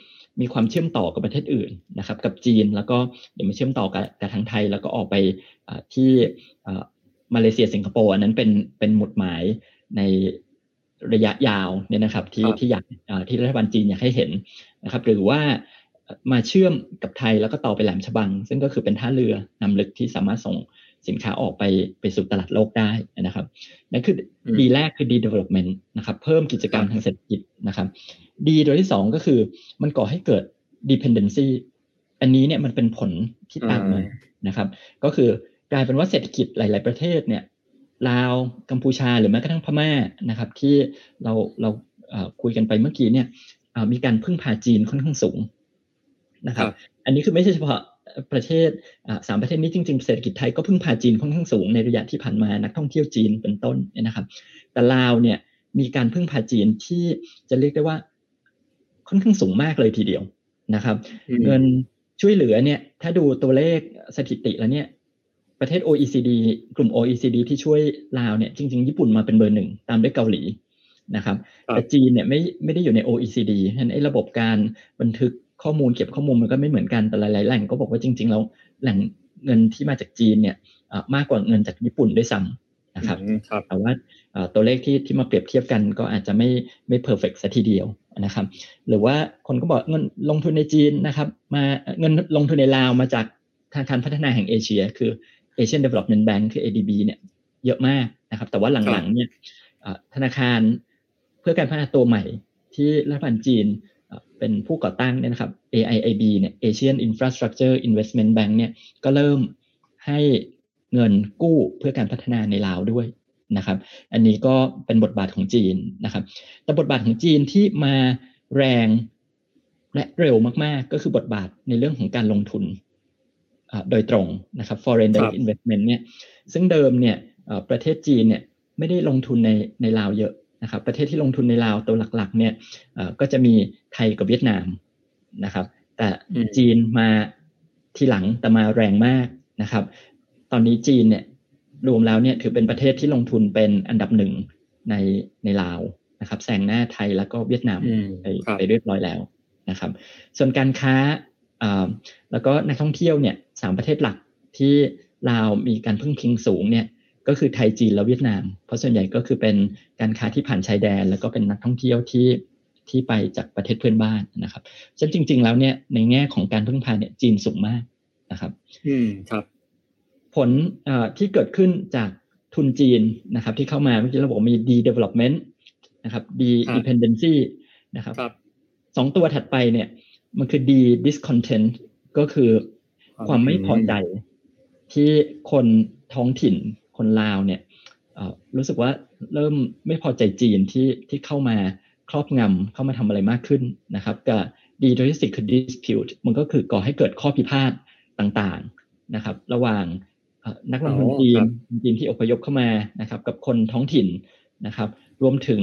มีความเชื่อมต่อกับประเทศอื่นนะครับ กับจีนแล้วก็เดี๋ยวมาเชื่อมต่อกับกับทางไทย แล้วก็ออกไปที่ มาเลเซียสิงคโปร์อันนั้นเป็นเป็นหมุดหมายในระยะยาวเนี่ยนะครับที่ที่อยากที่รัฐบาลจีนอยากให้เห็นนะครับ หรือว่ามาเชื่อมกับไทยแล้วก็ต่อไปแหลมฉบัง ซึ่งก็คือเป็นท่าเรือนำลึกที่สามารถส่งสินค้าออกไปไปสู่ตลาดโลกได้นะครับนั่นคือดีแรกคือดี development นะครับเพิ่มกิจกรรมทางเศรษฐกิจนะครับดีโดยที่สองก็คือมันก่อให้เกิด dependency อันนี้เนี่ยมันเป็นผลที่ตามมานะครับ ก็คือ กลายเป็นว่าเศรษฐกิจหลาย ๆ ประเทศเนี่ยลาวกัมพูชาหรือแม้กระทั่งพม่านะครับ ที่เราเราคุยกันไปเมื่อกี้เนี่ยมีการพึ่งพาจีนค่อนข้างสูงนะครับ อันนี้คือไม่ใช่เฉพาะประเทศสามประเทศนี้จริง ๆ เศรษฐกิจไทยก็พึ่งพาจีนค่อนข้างสูงในระยะที่ผ่านมานักท่องเที่ยวจีนเป็นต้นนะครับ แต่ลาวเนี่ยมีการพึ่งพาจีนที่จะเรียกได้ว่าค่อนข้างสูงมากเลยทีเดียวนะครับ เงินช่วยเหลือเนี่ยถ้าดูตัวเลขสถิติแล้วเนี่ย ประเทศ OECD กลุ่ม OECD ที่ช่วยลาวเนี่ยจริง ๆ ญี่ปุ่นมาเป็นเบอร์หนึ่งตามด้วยเกาหลีนะครับแต่จีนเนี่ยไม่ไม่ได้อยู่ใน OECD ฉะนั้นไอ้ระบบการบันทึกข้อมูลเก็บข้อมูลมันก็ไม่เหมือนกันแต่หลายๆแหล่งก็บอกว่าจริง ๆ แล้วแหล่งเงินที่มาจากจีนเนี่ยมากกว่าเงินจากญี่ปุ่นด้วยซ้ำนะครับแต่ว่าตัวเลขที่ที่มาเปรียบเทียบกันก็อาจจะไม่ไม่ perfect ซะทีเดียวนะครับ หรือว่าคนก็บอกเงินลงทุนในจีนนะครับ มาเงินลงทุนในลาวมาจากธนาคารพัฒนาแห่งเอเชีย คือ Asian Development Bank คือ ADB เนี่ยเยอะมากนะครับ แต่ว่าหลังๆเนี่ยธนาคารเพื่อการพัฒนาตัวใหม่ที่รัฐบาลจีนเป็นผู้ก่อตั้งเนี่ยนะครับ AIIB เนี่ย Asian Infrastructure Investment Bank เนี่ยก็เริ่มให้เงินกู้เพื่อการพัฒนาในลาวด้วยนะครับ อันนี้ก็เป็นบทบาทของจีนนะครับ แต่บทบาทของจีนที่มาแรงและเร็วมากๆ ก็คือบทบาทในเรื่องของการลงทุน โดยตรงนะครับ foreign direct investment เนี่ยซึ่งเดิมเนี่ยประเทศจีนเนี่ยไม่ได้ลงทุนในในลาวเยอะนะครับ ประเทศที่ลงทุนในลาวตัวหลักๆเนี่ยก็จะมีไทยกับเวียดนามนะครับ แต่จีนมาทีหลังแต่มาแรงมากนะครับ ตอนนี้จีนเนี่ยรวมแล้วเนี่ยถือเป็นประเทศที่ลงทุนเป็นอันดับหนึ่งในในลาวนะครับแซงหน้าไทยแล้วก็เวียดนามไปไปเรียบร้อยแล้วนะครับ ส่วนการค้า แล้วก็นักท่องเที่ยวเนี่ยสามประเทศหลักที่ลาวมีการพึ่งพิงสูงเนี่ยก็คือไทยจีนและเวียดนาม เพราะส่วนใหญ่ก็คือเป็นการค้าที่ผ่านชายแดน แล้วก็เป็นนักท่องเที่ยวที่ที่ไปจากประเทศเพื่อนบ้านนะครับฉะนั้นจริง ๆ แล้วเนี่ยในแง่ของการพึ่งพาเนี่ยจีนสูงมากนะครับ อืมครับ ผลที่เกิดขึ้นจากทุนจีนนะครับ ที่เข้ามาเมื่อกี้เราบอกมี D development นะครับ D dependency นะครับสองตัวถัดไปเนี่ย มันคือ D discontent ก็คือความไม่พอใจที่คนท้องถิ่นคนลาวเนี่ยรู้สึกว่าเริ่มไม่พอใจจีนที่ที่เข้ามาครอบงำเข้ามาทำอะไรมากขึ้นนะครับกับ D โดยที่สิคือ dispute มันก็คือก่อให้เกิดข้อพิพาทต่างๆนะครับ ระหว่างนักลงทุนจีนจีนที่อพยพเข้ามานะครับ กับคนท้องถิ่นนะครับ รวมถึง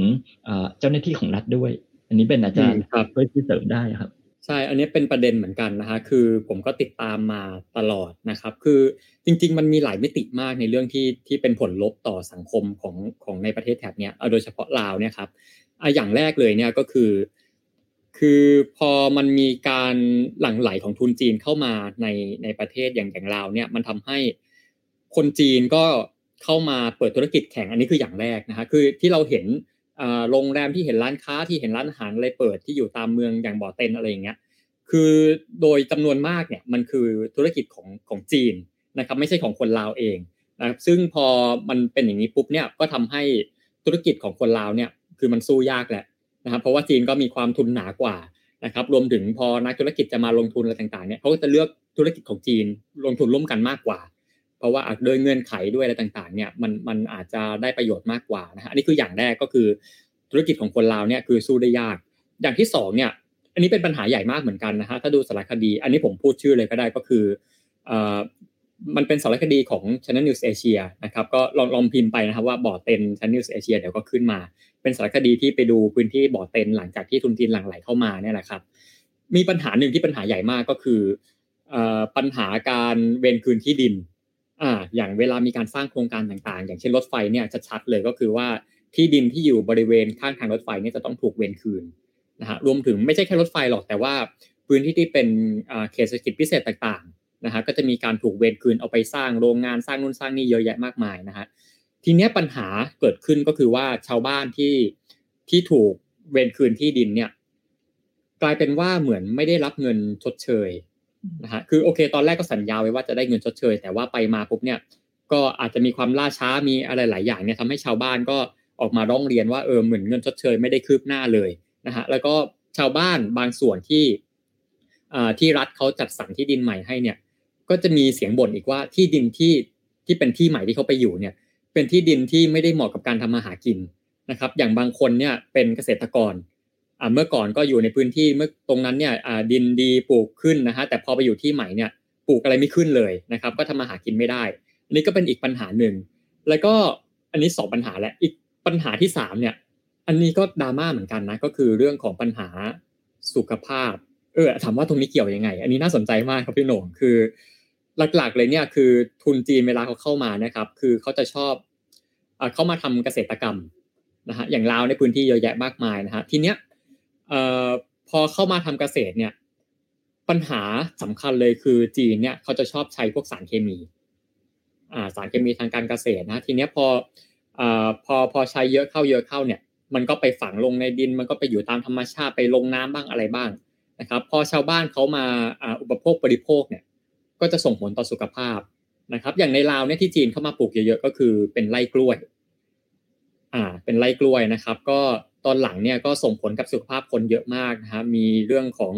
เจ้าหน้าที่ของรัฐด้วย อันนี้เป็นอาจารย์ช่วยที่เสริมได้ครับ ใช่ อันนี้เป็นประเด็นเหมือนกันนะฮะ คือผมก็ติดตามมาตลอดนะครับ คือจริง ๆ มันมีหลายมิติมากในเรื่องที่ที่เป็นผลลบต่อสังคมของของในประเทศแถบเนี้ยโดยเฉพาะลาวเนี่ยครับอย่างแรกเลยเนี่ยก็คือ คือพอมันมีการหลั่งไหลของทุนจีนเข้ามาในในประเทศอย่างอย่างลาวเนี่ย มันทำให้คนจีนก็เข้ามาเปิดธุรกิจแข่งอันนี้คืออย่างแรกนะฮะ คือที่เราเห็น โรงแรมที่เห็นร้านค้าที่เห็นร้านอาหารอะไรเปิดที่อยู่ตามเมืองอย่างบ่อเต็นอะไรอย่างเงี้ยคือโดยจำนวนมากเนี่ยมันคือธุรกิจของของจีนนะครับไม่ใช่ของคนลาวเองนะครับซึ่งพอมันเป็นอย่างนี้ปุ๊บเนี่ยก็ทำให้ธุรกิจของคนลาวเนี่ยคือมันสู้ยากแหละนะครับเพราะว่าจีนก็มีความทุนหนากว่านะครับรวมถึงพอนักธุรกิจจะมาลงทุนอะไรต่างๆเนี่ยเขาก็จะเลือกธุรกิจของจีนลงทุนร่วมกันมากกว่า ราะว่าด้วยเงื่อนไขด้วยอะไรต่างๆเนี่ยมันมันอาจจะได้ประโยชน์มากกว่านะฮะอันนี้คืออย่างแรกก็คือธุรกิจของคนลาวเนี่ยคือสู้ได้ยาก อย่างที่สองเนี่ยอันนี้เป็นปัญหาใหญ่มากเหมือนกันนะฮะถ้าดูสารคดี อันนี้ผมพูดชื่อเลยก็ได้ก็คือมันเป็นสารคดีของ Channel News Asia นะครับก็ลองลองพิมพ์ไปนะครับว่าบ่อเต็น Channel News Asia เดี๋ยวก็ขึ้นมา เป็นสารคดีที่ไปดูพื้นที่บ่อเต็นหลังจากที่ทุนจีนหลั่งไหลเข้ามาเนี่ยแหละครับ มีปัญหาหนึ่งที่ปัญหาใหญ่มากก็คือปัญหาการเวนคืนที่ดิน อ่าอย่างเวลามีการสร้างโครงการต่างๆ อย่างเช่นรถไฟเนี่ยจะชัดเลยก็คือว่าที่ดินที่อยู่บริเวณข้างทางรถไฟเนี่ยจะต้องถูกเวนคืนนะฮะรวมถึงไม่ใช่แค่รถไฟหรอกแต่ว่าพื้นที่ที่เป็นเขตเศรษฐกิจพิเศษต่างๆนะฮะก็จะมีการถูกเวนคืนเอาไปสร้างโรงงานสร้างนู่นสร้างนี่เยอะแยะมากมายนะฮะทีนี้ปัญหาเกิดขึ้นก็คือว่าชาวบ้านที่ที่ถูกเวนคืนที่ดินเนี่ยกลายเป็นว่าเหมือนไม่ได้รับเงินชดเชย นะฮะคือโอเค ตอนแรกก็สัญญาไว้ว่าจะได้เงินชดเชย แต่ว่าไปมาปุ๊บเนี่ย ก็อาจจะมีความล่าช้ามีอะไรหลายอย่างเนี่ยทำให้ชาวบ้านก็ออกมาร้องเรียนว่าเออเหมือนเงินชดเชยไม่ได้คืบหน้าเลยนะฮะแล้วก็ชาวบ้านบางส่วนที่ที่รัฐเขาจัดสรรที่ดินใหม่ให้เนี่ย ก็จะมีเสียงบ่นอีกว่าที่ดินที่ที่เป็นที่ใหม่ที่เขาไปอยู่เนี่ย เป็นที่ดินที่ไม่ได้เหมาะกับการทำมาหากินนะครับ อย่างบางคนเนี่ยเป็นเกษตรกร เมื่อก่อนก็อยู่ในพื้นที่เมื่อตรงนั้นเนี่ยดินดีปลูกขึ้นนะฮะแต่พอไปอยู่ที่ใหม่เนี่ยปลูกอะไรไม่ขึ้นเลยนะครับ ก็ทำมาหากินไม่ได้นนี้ก็เป็นอีกปัญหาหนึ่งแล้วก็อันนี้สองปัญหาแหละอีกปัญหาที่สามเนี่ยอันนี้ก็ดราม่าเหมือนกันนะก็คือเรื่องของปัญหาสุขภาพเออถามว่าตรงนี้เกี่ยวยังไง อันนี้น่าสนใจมากครับพี่หน่งคือ หลักๆเลยเนี่ยคือทุนจีนเวลาเขาเข้ามานะครับ คือเขาจะชอบเข้ามาทำเกษตรกรรมนะฮะอย่างลาวในพื้นที่เยอะแยะมากมายนะฮะทีเนี้ย เอ่อพอเข้ามาทำเกษตรเนี่ย ปัญหาสำคัญเลยคือจีนเนี่ยเขาจะชอบใช้พวกสารเคมีอ่าสารเคมีทางการเกษตรนะทีเนี้ยพออ่าพอพอใช้เยอะเข้าเยอะเข้าเนี่ย มันก็ไปฝังลงในดิน มันก็ไปอยู่ตามธรรมชาติไปลงน้ำบ้างอะไรบ้างนะครับ พอชาวบ้านเขามาอุปโภคบริโภคเนี่ย ก็จะส่งผลต่อสุขภาพนะครับ อย่างในลาวเนี่ยที่จีนเข้ามาปลูกเยอะๆก็คือเป็นไร่กล้วย อ่าเป็นไรกล้วยนะครับ ก็ตอนหลังเนี่ยก็ส่งผลกับสุขภาพคนเยอะมากนะครับมีเรื่องของ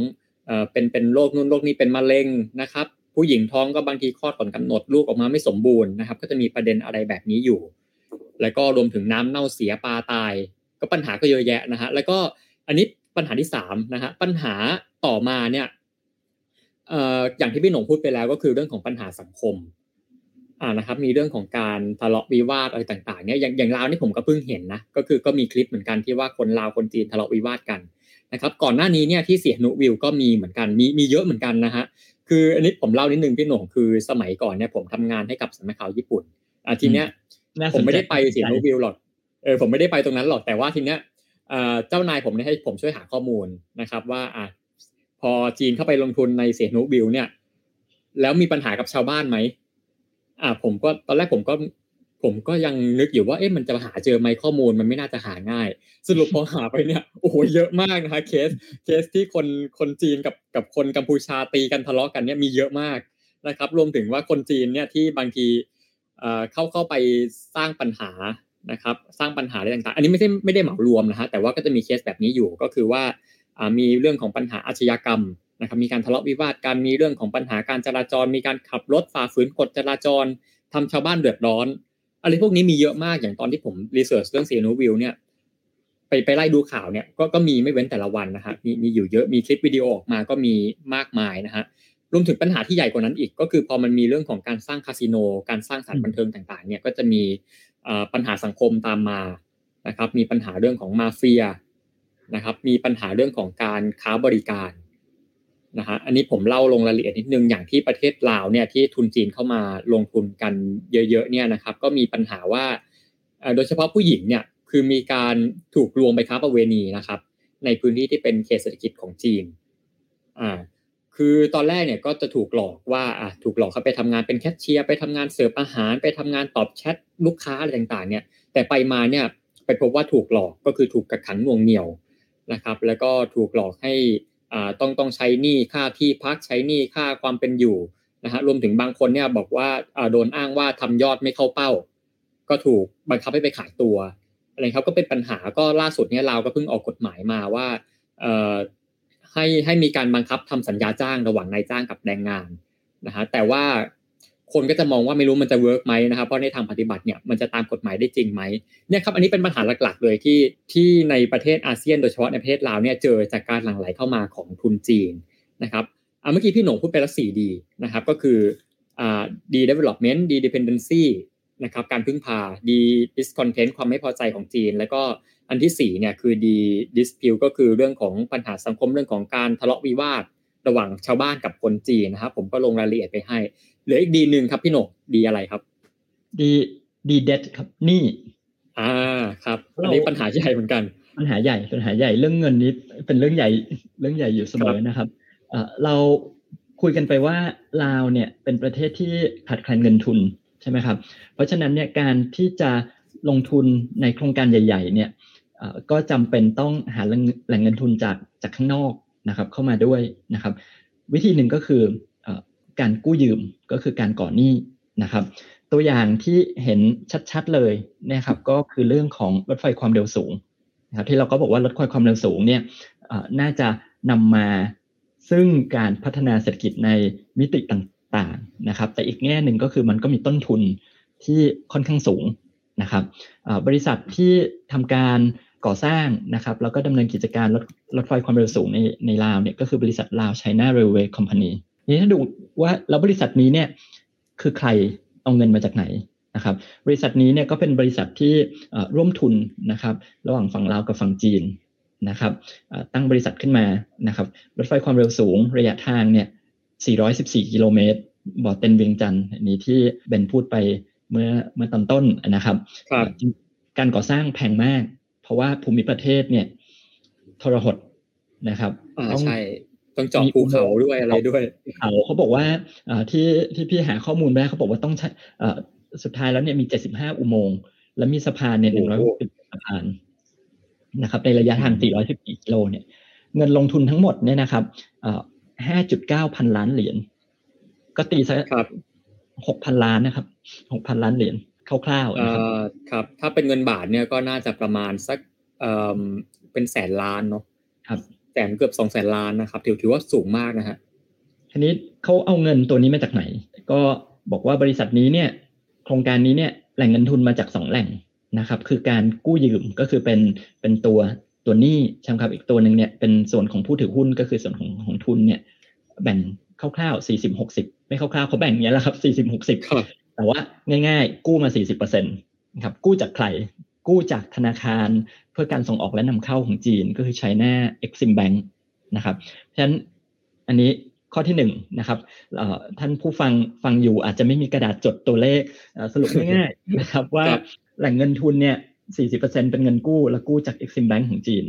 เอ่อเป็นเป็นโรคนู่นโรคนี้เป็นมะเร็งนะครับ ผู้หญิงท้องก็บางทีคลอดก่อนกำหนดลูกออกมาไม่สมบูรณ์นะครับ ก็จะมีประเด็นอะไรแบบนี้อยู่ แล้วก็รวมถึงน้ำเน่าเสียปลาตาย ก็ปัญหาก็เยอะแยะนะฮะแล้วก็อันนี้ปัญหาที่สามนะฮะปัญหาต่อมาเนี่ยเอ่ออย่างที่พี่หนงพูดไปแล้วก็คือเรื่องของปัญหาสังคม อ่านะครับมีเรื่องของการทะเลาะวิวาทอะไรต่างๆเนี่ยอย่างอย่างลาวนี่ผมก็เพิ่งเห็นนะก็คือก็มีคลิปเหมือนกันที่ว่าคนลาวคนจีนทะเลาะวิวาทกันนะครับก่อนหน้านี้เนี่ยที่เสียนุวิวก็มีเหมือนกันมีมีเยอะเหมือนกันนะฮะคืออันนี้ผมเล่านิดนึงพี่หนงคือสมัยก่อนเนี่ยผมทำงานให้กับสำนักข่าวญี่ปุ่นอ่าทีเนี้ยผมไม่ได้ไปเสียนุวิวหรอกเออผมไม่ได้ไปตรงนั้นหรอกแต่ว่าทีเนี้ยเจ้านายผมเนี่ยให้ผมช่วยหาข้อมูลนะครับ ว่าอะพอจีนเข้าไปลงทุนในเสียนุวิวเนี่ย แล้วมีปัญหากับชาวบ้านไหม อ่าผมก็ตอนแรกผมก็ผมก็ยังนึกอยู่ว่าเอ๊ะมันจะหาเจอไหมข้อมูลมันไม่น่าจะหาง่าย สรุปพอหาไปเนี่ยโอ้โหเยอะมากนะคะเคสเคสที่คนคนจีนกับกับคนกัมพูชาตีกันทะเลาะกันเนี่ยมีเยอะมากนะครับ รวมถึงว่าคนจีนเนี่ยที่บางทีเข้าเข้าไปสร้างปัญหานะครับ สร้างปัญหาอะไรต่างๆ อันนี้ไม่ใช่ไม่ได้เหมารวมนะฮะแต่ว่าก็จะมีเคสแบบนี้อยู่ก็คือว่ามีเรื่องของปัญหาอาชญากรรม นะครับมีการทะเลาะวิวาทการมีเรื่องของปัญหาการจราจร มีการขับรถฝ่าฝืนกฎจราจรทำชาวบ้านเดือดร้อนอะไรพวกนี้มีเยอะมากอย่างตอนที่ผมรีเสิร์ชเรื่องเซียนูวิวเนี่ยไปไปไล่ดูข่าวเนี่ยก็ก็มีไม่เว้นแต่ละวันนะฮะมีมีอยู่เยอะมีคลิปวิดีโอออกมาก็มีมากมายนะฮะรวมถึงปัญหาที่ใหญ่กว่านั้นอีก ก็คือพอมันมีเรื่องของการสร้างคาสิโน การสร้างสถานบันเทิงต่างๆเนี่ยก็จะมีปัญหาสังคมตามมานะครับมีปัญหาเรื่องของมาเฟียนะครับมีปัญหาเรื่องของการค้าบริการ นะฮะอันนี้ผมเล่าลงรายละเอียดนิดนึงอย่างที่ประเทศลาวเนี่ยที่ทุนจีนเข้ามาลงทุนกันเยอะๆเนี่ยนะครับก็มีปัญหาว่าโดยเฉพาะผู้หญิงเนี่ยคือมีการถูกลวงไปค้าประเวณีนะครับ ในพื้นที่ที่เป็นเขตเศรษฐกิจของจีนอ่าคือตอนแรกเนี่ยก็จะถูกหลอกว่าอะถูกหลอกเขาไปทำงานเป็นแคชเชียร์ไปทำงานเสิร์ฟอาหาร ไปทำงานตอบแชทลูกค้าอะไรต่างๆ เนี่ย แต่ไปมาเนี่ยไปพบว่าถูกหลอกก็คือถูกกักขังน่วงเหนี่ยวนะครับ แล้วก็ถูกหลอกให้ ต้องต้องใช้หนี้ค่าที่พักใช้หนี้ค่าความเป็นอยู่นะฮะรวมถึงบางคนเนี่ยบอกว่าโดนอ้างว่าทำยอดไม่เข้าเป้า ก็ถูกบังคับให้ไปขายตัวอะไรครับก็เป็นปัญหาก็ล่าสุดเนี่ยเราก็เพิ่งออกกฎหมายมาว่าให้ให้มีการบังคับทำสัญญาจ้างระหว่างนายจ้างกับแรงงานนะฮะแต่ว่า คนก็จะมองว่าไม่รู้มันจะเวิร์กไหมนะครับเพราะในทางปฏิบัติเนี่ยมันจะตามกฎหมายได้จริงไหมเนี่ยครับอันนี้เป็นปัญหาหลักๆ เลยที่ที่ในประเทศอาเซียนโดยเฉพาะในประเทศลาวเนี่ยเจอจากการหลั่งไหลเข้ามาของทุนจีนนะครับอ่าเมื่อกี้พี่หนงพูดไปแล้วสี่ดีนะครับก็คืออ่าดี development ดี dependency นะครับการพึ่งพาดี discontent ความไม่พอใจของจีน แล้วก็อันที่สี่เนี่ยคือดี dispute ก็คือเรื่องของปัญหาสังคมเรื่องของการทะเลาะวิวาท ระหว่างชาวบ้านกับคนจีนนะครับผมก็ลงรายละเอียดไปให้ เหลืออีกดีหนึ่งครับพี่หนกดีอะไรครับ ดีดีเดครับหนี่ อ่าครับอันนี้ปัญหาใหญ่เหมือนกันปัญหาใหญ่ปัญหาใหญ่เรื่องเงินนี้เป็นเรื่องใหญ่เรื่องใหญ่อยู่เสมอนะครับเอ่อเราคุยกันไปว่าลาวเนี่ยเป็นประเทศที่ขาดแคลนเงินทุนใช่ไหมครับ เพราะฉะนั้นเนี่ยการที่จะลงทุนในโครงการใหญ่ ๆ เนี่ยเอ่อก็จำเป็นต้องหาแหล่งแหล่งเงินทุนจากจากข้างนอกนะครับ เข้ามาด้วยนะครับ วิธีหนึ่งก็คือเอ่อ การกู้ยืมก็คือการก่อหนี้นะครับ ตัวอย่างที่เห็นชัดๆเลยนะครับก็คือเรื่องของรถไฟความเร็วสูงนะครับที่เราก็บอกว่ารถไฟความเร็วสูงเนี่ยน่าจะนำมาซึ่งการพัฒนาเศรษฐกิจในมิติต่างๆนะครับ แต่อีกแง่หนึ่งก็คือมันก็มีต้นทุนที่ค่อนข้างสูงนะครับบริษัทที่ทำการก่อสร้างนะครับแล้วก็ดำเนินกิจการรถรถไฟความเร็วสูงในในลาวเนี่ยก็คือบริษัทลาว China Railway Company นี่ ถ้าดูว่าแล้วบริษัทนี้เนี่ยคือใครเอาเงินมาจากไหนนะครับบริษัทนี้เนี่ยก็เป็นบริษัทที่เอ่อร่วมทุนนะครับระหว่างฝั่งลาวกับฝั่งจีนนะครับเอ่อตั้งบริษัทขึ้นมานะครับรถไฟความเร็วสูงระยะทางเนี่ย 414 กิโลเมตรบ่อเต็นเวียงจันทร์อันนี้ที่เบนพูดไปเมื่อเมื่อตอนต้นนะครับครับการก่อสร้างแพงมาก เพราะว่าภูมิประเทศเนี่ยทรหดนะครับอ่าต้องใช่ ต้องเจาะภูเขาด้วยอะไรด้วยเขาเขาบอกว่าเอ่อที่ที่พี่หาข้อมูลมาเขาบอกว่าต้องใช้เอ่อสุดท้ายแล้วเนี่ยมี 75 อุโมงค์และมีสะพานเนี่ยโอ้โห160สะพานนะครับในระยะทาง 414กิโลเนี่ย เงินลงทุนทั้งหมดเนี่ยนะครับเอ่อ5.9 พันล้านเหรียญก็ตีซะครับ6,000ล้านนะครับ6,000ล้านเหรียญคร่าวๆเอ่นะครับอครับ ถ้าเป็นเงินบาทเนี่ยก็น่าจะประมาณสักเอ่อเป็นแสนล้านเนาะครับ แสนเกือบสองแสนล้านนะครับถือถือว่าสูงมากนะฮะทีนี้เขาเอาเงินตัวนี้มาจากไหน ก็บอกว่าบริษัทนี้เนี่ย โครงการนี้เนี่ยแหล่งเงินทุนมาจากสองแหล่งนะครับ คือการกู้ยืมก็คือเป็นเป็นตัวตัวหนี้ใช่ไหมครับอีกตัวหนึ่งเนี่ยเป็นส่วนของผู้ถือหุ้นก็คือส่วนของของทุนเนี่ย แบ่งคร่าวๆสี่สิบหกสิบไม่คร่าวๆเขาแบ่งอย่างนี้ยแหละครับสี่สิบหกสิบครับแต่ว่าง่าย ๆ กู้มา40%นะครับกู้จากใครกู้จากธนาคาร เพื่อการส่งออกและนำเข้าของจีนก็คือ China Exim Bank นะครับเพราะฉะนั้นอันนี้ข้อที่หนึ่งนะครับเอ่อท่านผู้ฟังฟังอยู่อาจจะไม่มีกระดาษจดตัวเลขเอ่อสรุปง่ายๆนะครับว่าครับแหล่งเงินทุนเนี่ย 40%เป็นเงินกู้และกู้จาก Exim Bank ของจีน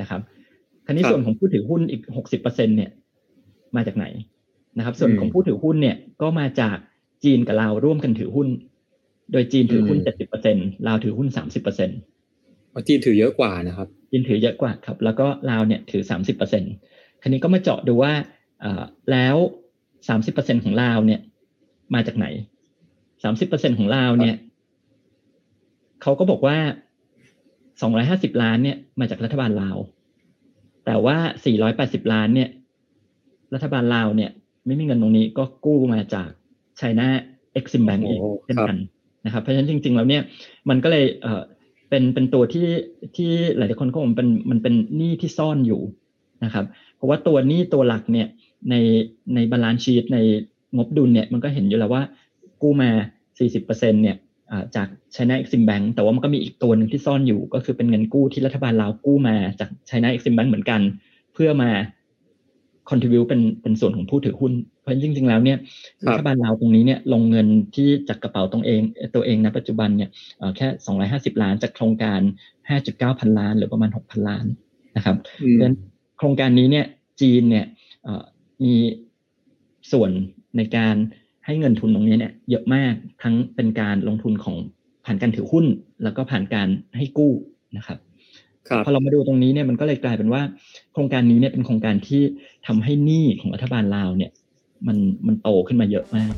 นะครับทีนี้ครับส่วนของผู้ถือหุ้นอีก 60%เนี่ยมาจากไหนนะครับ ส่วนของผู้ถือหุ้นเนี่ยก็มาจากจีนกับลาวร่วมกันถือหุ้น โดยจีนถือหุ้น 70%ลาวถือหุ้น 30%อ๋อ จีนถือเยอะกว่านะครับจีนถือเยอะกว่าครับ แล้วก็ลาวเนี่ยถือ30%คราวนี้ก็มาเจาะดูว่าเอ่อแล้ว30%ของลาวเนี่ย มาจากไหน30%ของลาวเนี่ยเขาก็บอกว่า250ล้านเนี่ยมาจากรัฐบาลลาว แต่ว่า480ล้านเนี่ย รัฐบาลลาวเนี่ย ไม่มีเงินตรงนี้ก็กู้มาจาก China Exim Bank อีกโอ้เช่นกันนะครับ เพราะฉะนั้นจริง ๆ แล้วเนี่ยมันก็เลยเอ่อ เป็นเป็นตัวที่ที่หลายๆคนก็บอกมันเป็นมันเป็นหนี้ที่ซ่อนอยู่นะครับ เพราะว่าตัวหนี้ตัวหลักเนี่ยในใน balance sheet ในงบดุลเนี่ยมันก็เห็นอยู่แล้วว่ากู้มา 40%เนี่ยอ่าจาก China Exim Bank แต่ว่ามันก็มีอีกตัวหนึ่งที่ซ่อนอยู่ ก็คือเป็นเงินกู้ที่รัฐบาลลาวกู้มาจาก China Exim Bank เหมือนกัน เพื่อมา contribute เป็นเป็นส่วนของผู้ถือหุ้น เพราะจริงๆแล้วเนี่ยครับรัฐบาลลาวตรงนี้เนี่ยลงเงินที่จากกระเป๋าตรงเองตัวเองนะปัจจุบันเนี่ยเอ่อแค่ 250 ล้านจากโครงการ 5.9 พันล้าน หรือประมาณ 6,000 ล้านนะครับอืมเพราะฉะนั้นโครงการนี้เนี่ยจีนเนี่ยเอ่อมีส่วนในการให้เงินทุนตรงนี้เนี่ยเยอะมากทั้งเป็นการลงทุนของผ่านการถือหุ้น แล้วก็ผ่านการให้กู้นะครับครับ พอเรามาดูตรงนี้เนี่ยมันก็เลยกลายเป็นว่า โครงการนี้เนี่ยเป็นโครงการที่ทำให้หนี้ของรัฐบาลลาวเนี่ย มันมันโตขึ้นมาเยอะมาก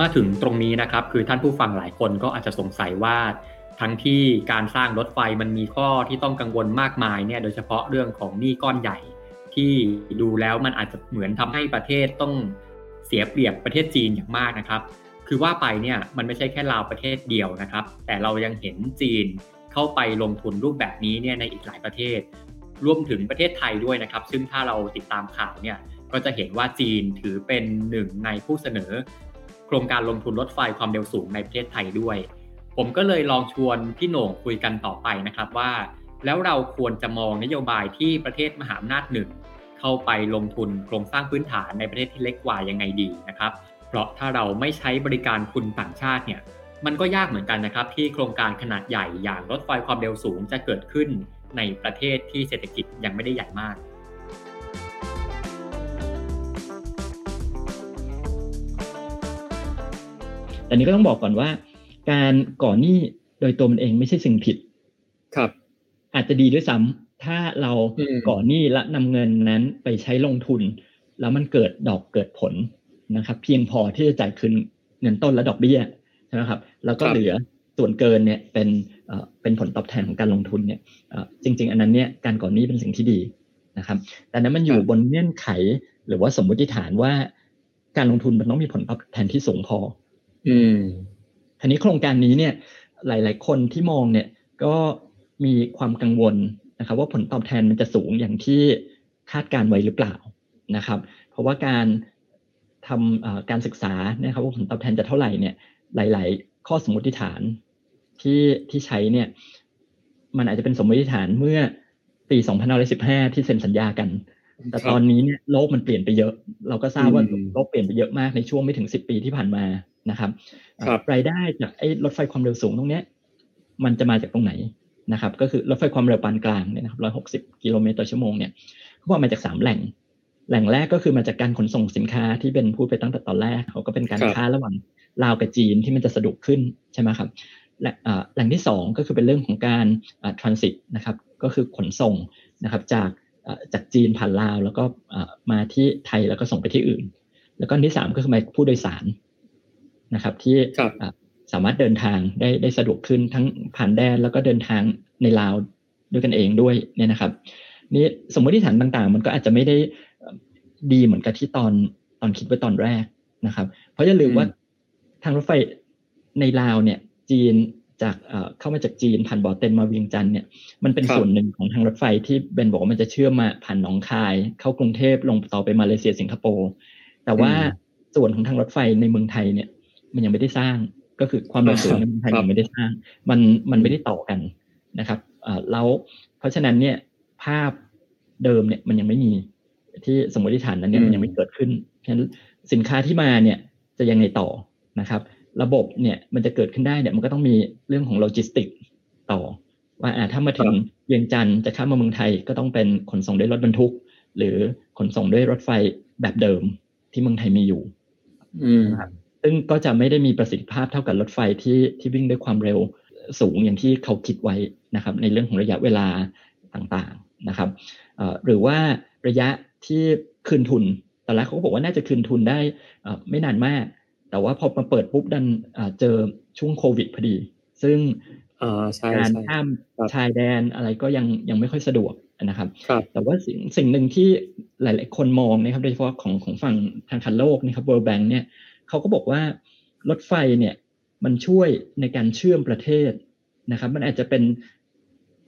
มาถึงตรงนี้นะครับ คือท่านผู้ฟังหลายคนก็อาจจะสงสัยว่า ทั้งที่การสร้างรถไฟมันมีข้อที่ต้องกังวลมากมายเนี่ยโดยเฉพาะเรื่องของหนี้ก้อนใหญ่ ที่ดูแล้วมันอาจจะเหมือนทำให้ประเทศต้อง เสียเปรียบประเทศจีนอย่างมากนะครับ คือว่าไปเนี่ยมันไม่ใช่แค่ลาวประเทศเดียวนะครับ แต่เรายังเห็นจีนเข้าไปลงทุนรูปแบบนี้เนี่ยในอีกหลายประเทศ รวมถึงประเทศไทยด้วยนะครับ ซึ่งถ้าเราติดตามข่าวเนี่ยก็จะเห็นว่าจีนถือเป็นหนึ่งในผู้เสนอ โครงการลงทุนรถไฟความเร็วสูงในประเทศไทยด้วย ผมก็เลยลองชวนพี่โหน่งคุยกันต่อไปนะครับว่า แล้วเราควรจะมองนโยบายที่ประเทศมหาอำนาจหนึ่ง เข้าไปลงทุนโครงสร้างพื้นฐานในประเทศที่เล็กกว่ายังไงดีนะครับ เพราะถ้าเราไม่ใช้บริการคุณต่างชาติเนี่ยมันก็ยากเหมือนกันนะครับ ที่โครงการขนาดใหญ่อย่างรถไฟความเร็วสูงจะเกิดขึ้นในประเทศที่เศรษฐกิจยังไม่ได้ใหญ่มากแต่นี้ก็ต้องบอกก่อนว่า การก่อหนี้โดยตัวมันเองไม่ใช่สิ่งผิด ครับ อาจจะดีด้วยซ้ำ ถ้าเราอืมก่อหนี้และนำเงินนั้นไปใช้ลงทุน แล้วมันเกิดดอกเกิดผลนะครับ เพียงพอที่จะจ่ายคืนเงินต้นและดอกเบี้ยใช่ไหมครับ แล้วก็ครับเหลือส่วนเกินเนี่ยเป็นเอ่อเป็นผลตอบแทนของการลงทุนเนี่ยเอ่อจริง ๆ อันนั้นเนี่ยการก่อนหนี้เป็นสิ่งที่ดีนะครับแต่นั้นมันอยู่บนเงื่อนไข หรือว่าสมมติฐานว่า การลงทุนมันต้องมีผลตอบแทนที่สูงพอ อืมทีนี้โครงการนี้เนี่ย หลาย ๆ คนที่มองเนี่ยก็มีความกังวล นะครับ ว่าผลตอบแทนมันจะสูงอย่างที่คาดการไว้หรือเปล่านะครับ เพราะว่าการทำเอ่อการศึกษาเนี่ยครับว่าผลตอบแทนจะเท่าไหร่เนี่ยหลาย ๆ ข้อสมมติฐานที่ที่ใช้เนี่ยมันอาจจะเป็นสมมติฐานเมื่อปี2515 ที่เซ็นสัญญากัน แต่ตอนนี้เนี่ยโลกมันเปลี่ยนไปเยอะ เราก็ทราบว่าอืมโลกเปลี่ยนไปเยอะมากในช่วงไม่ถึงสิบปีที่ผ่านมานะครับครับรายได้จากไอ้รถไฟความเร็วสูงตรงเนี้ยมันจะมาจากตรงไหน นะครับก็คือรถไฟความเร็วปานกลางเนี่ยนะครับร้อยหกสิบกิโลเมตรต่อชั่วโมงเนี่ยเขาบอกมาจากสามแหล่ง แหล่งแรกก็คือมาจากการขนส่งสินค้าที่เป็นพูดไปตั้งแต่ตอนแรกเขาก็เป็นการครับค้าระหว่างลาวกับจีนที่มันจะสะดวกขึ้นใช่ไหมครับและอ่าแหล่งที่สองก็คือเป็นเรื่องของการทรานสิตนะครับก็คือขนส่งนะครับจากอ่าจากจีนผ่านลาว แล้วก็อ่ามาที่ไทยแล้วก็ส่งไปที่อื่น แล้วก็อันที่สามก็คือมาผู้โดยสารนะครับที่ครับอ่า สามารถเดินทางได้ได้สะดวกขึ้นทั้งผ่านแดนแล้วก็เดินทางในลาวด้วยกันเองด้วยเนี่ยนะครับนี่สมมติฐานต่างๆ มันก็อาจจะไม่ได้เอ่อดีเหมือนกับที่ตอนตอนคิดไว้ตอนแรกนะครับ เพราะอย่าลืมอืมว่าทางรถไฟในลาวเนี่ย จีนจากเอ่อเข้ามาจากจีนผ่านบ่อเต็นมาเวียงจันทร์เนี่ยมันเป็นครับส่วนหนึ่งของทางรถไฟที่เบนบอกว่ามันจะเชื่อมมาผ่านหนองคาย เข้ากรุงเทพลงต่อไปมาเลเซียสิงคโปร์แต่ว่าส่วนของทางรถไฟในเมืองไทยเนี่ย มันยังไม่ได้สร้าง ก็คือความเร็วสูงในเมืองไทยครับยังไม่ได้สร้าง มันมันไม่ได้ต่อกันนะครับเอ่อแล้วเพราะฉะนั้นเนี่ยภาพเดิมเนี่ยมันยังไม่มีที่สมมติฐานนั้นเนี่ยมันยังไม่เกิดขึ้นเพราะฉะนั้นสินค้าที่มาเนี่ยจะยังไงต่อนะครับ ระบบเนี่ยมันจะเกิดขึ้นได้เนี่ยมันก็ต้องมีเรื่องของโลจิสติกต่อ ว่าอ่าถ้ามาถึงเวียงจันทน์จะข้ามมาเมืองไทยก็ต้องเป็นขนส่งด้วยรถบรรทุก หรือขนส่งด้วยรถไฟแบบเดิมที่เมืองไทยมีอยู่อืม ซึ่งก็จะไม่ได้มีประสิทธิภาพเท่ากับรถไฟที่ที่วิ่งด้วยความเร็วสูงอย่างที่เขาคิดไว้นะครับ ในเรื่องของระยะเวลาต่างๆนะครับเอ่อหรือว่าระยะที่คืนทุนตอนแรกเขาก็บอกว่าน่าจะคืนทุนได้เอ่อไม่นานมาก แต่ว่าพอมาเปิดปุ๊บดันเอ่อเจอช่วงโควิดพอดี ซึ่งอ่าใช่การใช่ข้ามครับชายแดนอะไรก็ยังยังไม่ค่อยสะดวกนะครับครับแต่ว่าสิ่งสิ่งหนึ่งที่หลาย ๆ คนมองนะครับโดยเฉพาะของของฝั่งทางคันโลกนะครับ World Bank เนี่ย เขาก็บอกว่ารถไฟเนี่ยมันช่วยในการเชื่อมประเทศนะครับ มันอาจจะเป็น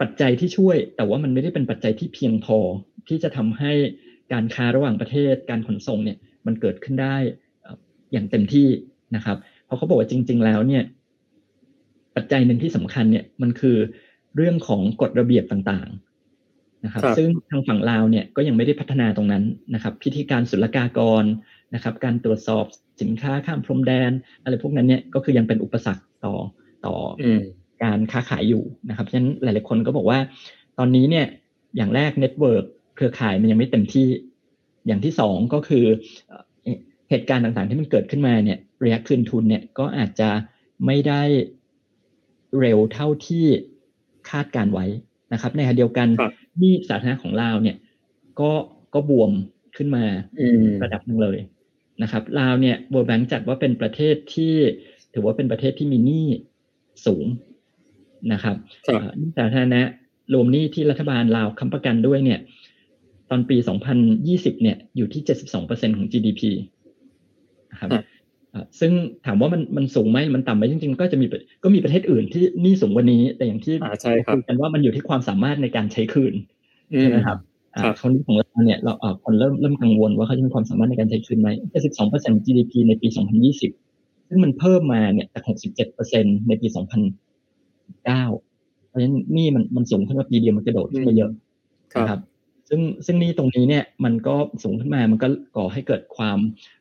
ปัจจัยที่ช่วย แต่ว่ามันไม่ได้เป็นปัจจัยที่เพียงพอที่จะทำให้การค้าระหว่างประเทศ การขนส่งเนี่ยมันเกิดขึ้นได้เอ่ออย่างเต็มที่นะครับ เพราะเขาบอกว่าจริง ๆ แล้วเนี่ยปัจจัยหนึ่งที่สำคัญเนี่ยมันคือเรื่องของกฎระเบียบต่างๆนะครับครับ ซึ่งทางฝั่งลาวเนี่ยก็ยังไม่ได้พัฒนาตรงนั้นนะครับ พิธีการศุลกากรนะครับ การตรวจสอบ สินค้าข้ามพรมแดน อะไรพวกนั้นเนี่ยก็คือยังเป็นอุปสรรคต่อต่อออืมการค้าขายอยู่นะครับฉะนั้นหลาย ๆ คนก็บอกว่า ตอนนี้เนี่ยอย่างแรก network เครือข่ายมันยังไม่เต็มที่ อย่างที่สองก็คือเอ่อเหตุการณ์ต่าง ๆ ที่มันเกิดขึ้นมาเนี่ยระยะคืนทุนเนี่ยก็อาจจะไม่ได้เร็วเท่าที่คาดการณ์ไว้นะครับ ในขณะเดียวกันครับหนี้สาธารณะของลาวเนี่ย ก็ก็บวมขึ้นมาอืมระดับหนึ่งเลย นะครับลาวเนี่ย World Bank จัดว่าเป็นประเทศที่ถือว่าเป็นประเทศที่มีหนี้สูงนะครับหนี้สาธารณะรวมหนี้ที่รัฐบาลลาวค้ำประกันด้วยเนี่ย ตอนปี 2020 เนี่ยอยู่ที่ 72%ของ GDP นะครับซึ่งถามว่ามันมันสูงไหมมันต่ำไหมจริงๆ ก็จะมีก็มีประเทศอื่นที่หนี้สูงกว่านี้ แต่อย่างที่คุยกันว่ามันอยู่ที่ความสามารถในการใช้คืนใช่ไหมครับ คนนี้ของเราเนี่ยเราคนเริ่มเริ่มกังวลว่าเขาจะมีความสามารถในการใช้คืนไหม72% GDP ในปี 2020 ซึ่งมันเพิ่มมาเนี่ยจาก 67%ในปี 2009 เพราะฉะนั้นนี่มันมันสูงขึ้นมาปีเดียวมันกระโดดขึ้นมาเยอะนะครับ ซึ่งซึ่งนี่ตรงนี้เนี่ยมันก็สูงขึ้นมามันก็ก่อให้เกิดความ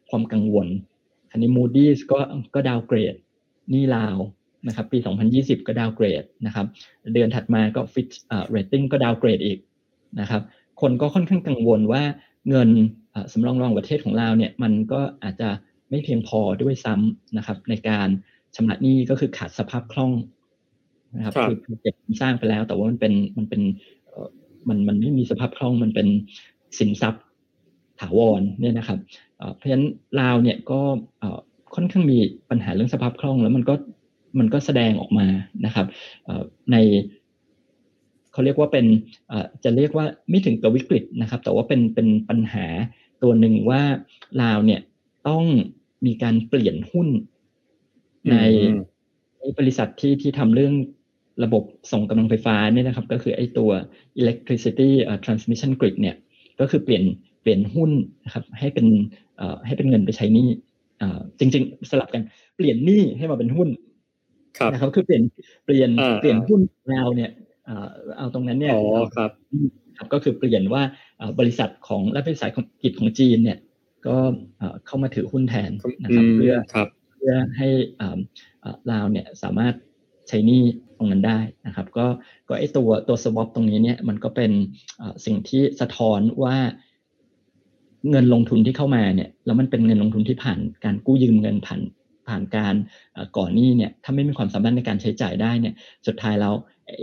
ความกังวลอันนี้ Moody's ก็ก็ดาวเกรดนี่ลาวนะครับปี 2020 ก็ดาวเกรดนะครับ เดือนถัดมาก็ Fitch อ่า rating ก็ดาวเกรดอีกนะครับ คนก็ค่อนข้างกังวลว่าเงินสำรองรองประเทศของเราเนี่ยมันก็อาจจะไม่เพียงพอด้วยซ้ำนะครับ ในการชำระหนี้ก็คือขาดสภาพคล่องนะครับคือเก็บสร้างไปแล้ว แต่ว่ามันเป็นมันเป็นมันมันไม่มีสภาพคล่องมันเป็นสินทรัพย์ถาวรเนี่ยนะครับเพราะฉะนั้นลาวเนี่ยก็ค่อนข้างมีปัญหาเรื่องสภาพคล่อง แล้วมันก็มันก็แสดงออกมานะครับใน เขาเรียกว่าเป็นจะเรียกว่าไม่ถึงกับวิกฤตนะครับ แต่ว่าเป็นเป็นปัญหาตัวหนึ่งว่าลาวเนี่ยต้องมีการเปลี่ยนหุ้นในบริษัทที่ที่ทำเรื่องระบบส่งกำลังไฟฟ้าเนี่ยนะครับ ก็คือไอ้ตัว electricity transmission grid เนี่ย ก็คือเปลี่ยนเปลี่ยนหุ้นนะครับ ให้เป็นให้เป็นเงินไปใช้หนี้จริง ๆ สลับกันเปลี่ยนหนี้ให้มาเป็นหุ้นนะครับ คือเปลี่ยนเปลี่ยนเปลี่ยนหุ้นเราเนี่ย เอาตรงนั้นเนี่ยครับครับก็คือเปลี่ยนว่าบริษัทของรัฐวิสาหกิจของจีนเนี่ยก็เข้ามาถือหุ้นแทนนะครับเพื่อเพื่อให้ลาวเนี่ยสามารถใช้นี่ตรงนั้นได้นะครับ ก็ก็ไอตัวตัวสวอปตรงนี้เนี่ยมันก็เป็นสิ่งที่สะท้อนว่าเงินลงทุนที่เข้ามาเนี่ยแล้วมันเป็นเงินลงทุนที่ผ่านการกู้ยืมเงินผ่านผ่านการก่อนหนี้เนี่ยถ้าไม่มีความสามารถในการใช้จ่ายได้เนี่ยสุดท้ายแล้ว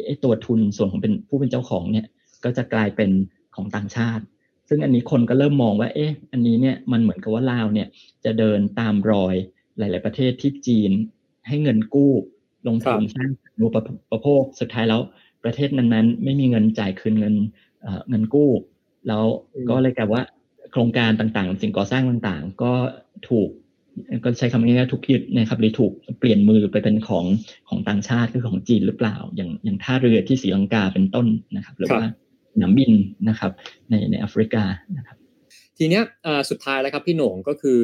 ไอ้ตัวทุนส่วนของเป็นผู้เป็นเจ้าของเนี่ยก็จะกลายเป็นของต่างชาติ ซึ่งอันนี้คนก็เริ่มมองว่าเอ๊ะอันนี้เนี่ยมันเหมือนกับว่าลาวเนี่ยจะเดินตามรอยหลาย ๆ ประเทศที่จีน ให้เงินกู้ลงทุนสร้างอุปประโภคสุดท้ายแล้วประเทศนั้นๆ ไม่มีเงินจ่ายคืนเงินเงินกู้ แล้วก็เลยกลายว่าโครงการต่างๆ สิ่งก่อสร้างต่างๆ ก็ถูก ก็ใช้คำง่ายๆถูกยึดนะครับหรือถูกเปลี่ยนมือไปเป็นของของต่างชาติคือของจีนหรือเปล่า อย่างอย่างท่าเรือที่ศรีลังกาเป็นต้นนะครับ หรือว่าหนามบินนะครับ ในในแอฟริกานะครับ ทีเนี้ยสุดท้ายแล้วครับพี่หนงก็คือ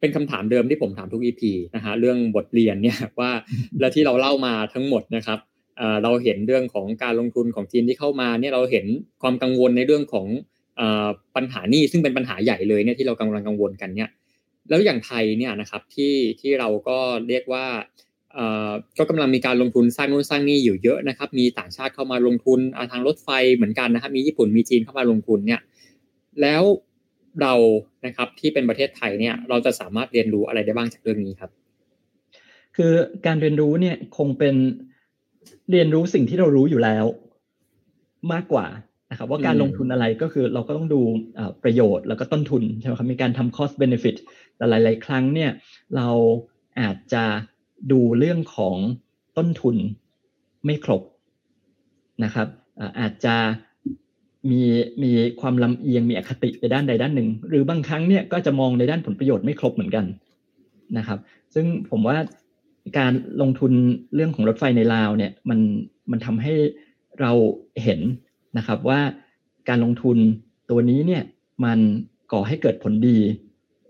เป็นคำถามเดิมที่ผมถามทุกอีพีนะฮะเรื่องบทเรียนเนี่ยว่าแล้วที่เราเล่ามาทั้งหมดนะครับเราเห็นเรื่องของการลงทุนของจีนที่เข้ามาเนี่ยเราเห็นความกังวลในเรื่องของปัญหานี้ซึ่งเป็นปัญหาใหญ่เลยเนี่ยที่เรากำลังกังวลกันเนี่ย แล้วอย่างไทยเนี่ยนะครับที่ที่เราก็เรียกว่าก็กำลังมีการลงทุนสร้างนู่นสร้างนี่อยู่เยอะนะครับ มีต่างชาติเข้ามาลงทุนทางรถไฟเหมือนกันนะครับ มีญี่ปุ่นมีจีนเข้ามาลงทุนเนี่ย แล้วเรานะครับที่เป็นประเทศไทยเนี่ยเราจะสามารถเรียนรู้อะไรได้บ้างจากเรื่องนี้ครับ คือการเรียนรู้เนี่ยคงเป็นเรียนรู้สิ่งที่เรารู้อยู่แล้วมากกว่านะครับว่าการลงทุนอะไรก็คือเราก็ต้องดูประโยชน์แล้วก็ต้นทุนใช่ไหมครับมีการทำ cost benefit แต่หลาย ๆ ครั้งเนี่ยเราอาจจะดูเรื่องของต้นทุนไม่ครบนะครับอาจจะมีมีความลำเอียงมีอคติไปด้านใดด้านหนึ่ง หรือบางครั้งเนี่ยก็จะมองในด้านผลประโยชน์ไม่ครบเหมือนกันนะครับ ซึ่งผมว่าการลงทุนเรื่องของรถไฟในลาวเนี่ยมันมันทำให้เราเห็นนะครับว่าการลงทุนตัวนี้เนี่ยมันก่อให้เกิดผลดี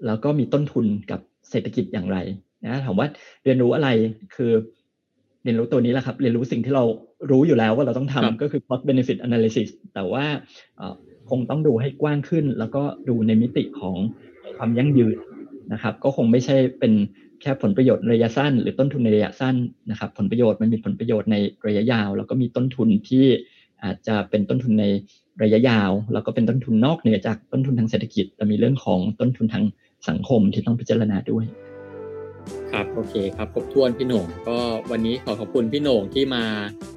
แล้วก็มีต้นทุนกับเศรษฐกิจอย่างไรนะถามว่าเรียนรู้อะไรคือ เรียนรู้ตัวนี้แหละครับ เรียนรู้สิ่งที่เรารู้อยู่แล้วว่าเราต้องทำก็คือ cost benefit analysis แต่ว่าคงต้องดูให้กว้างขึ้น แล้วก็ดูในมิติของความยั่งยืนนะครับ ก็คงไม่ใช่เป็นแค่ผลประโยชน์ระยะสั้น หรือต้นทุนในระยะสั้นนะครับ ผลประโยชน์มันมีผลประโยชน์ในระยะยาว แล้วก็มีต้นทุนที่อาจจะเป็นต้นทุนในระยะยาว แล้วก็เป็นต้นทุนนอกเหนือจากต้นทุนทางเศรษฐกิจแต่มีเรื่องของต้นทุนทาง สังคมที่ต้องพิจารณาด้วยครับโอเคครับครบถ้วนพี่หน่งก็วันนี้ขอขอบคุณพี่หน่งที่มา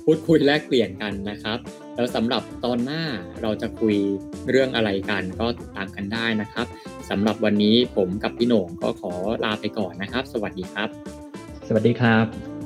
พูดคุยแลกเปลี่ยนกันนะครับ แล้วสำหรับตอนหน้าเราจะคุยเรื่องอะไรกันก็ติดตามกันได้นะครับสำหรับวันนี้ผมกับพี่หน่งก็ขอลาไปก่อนนะครับ สวัสดีครับ สวัสดีครับ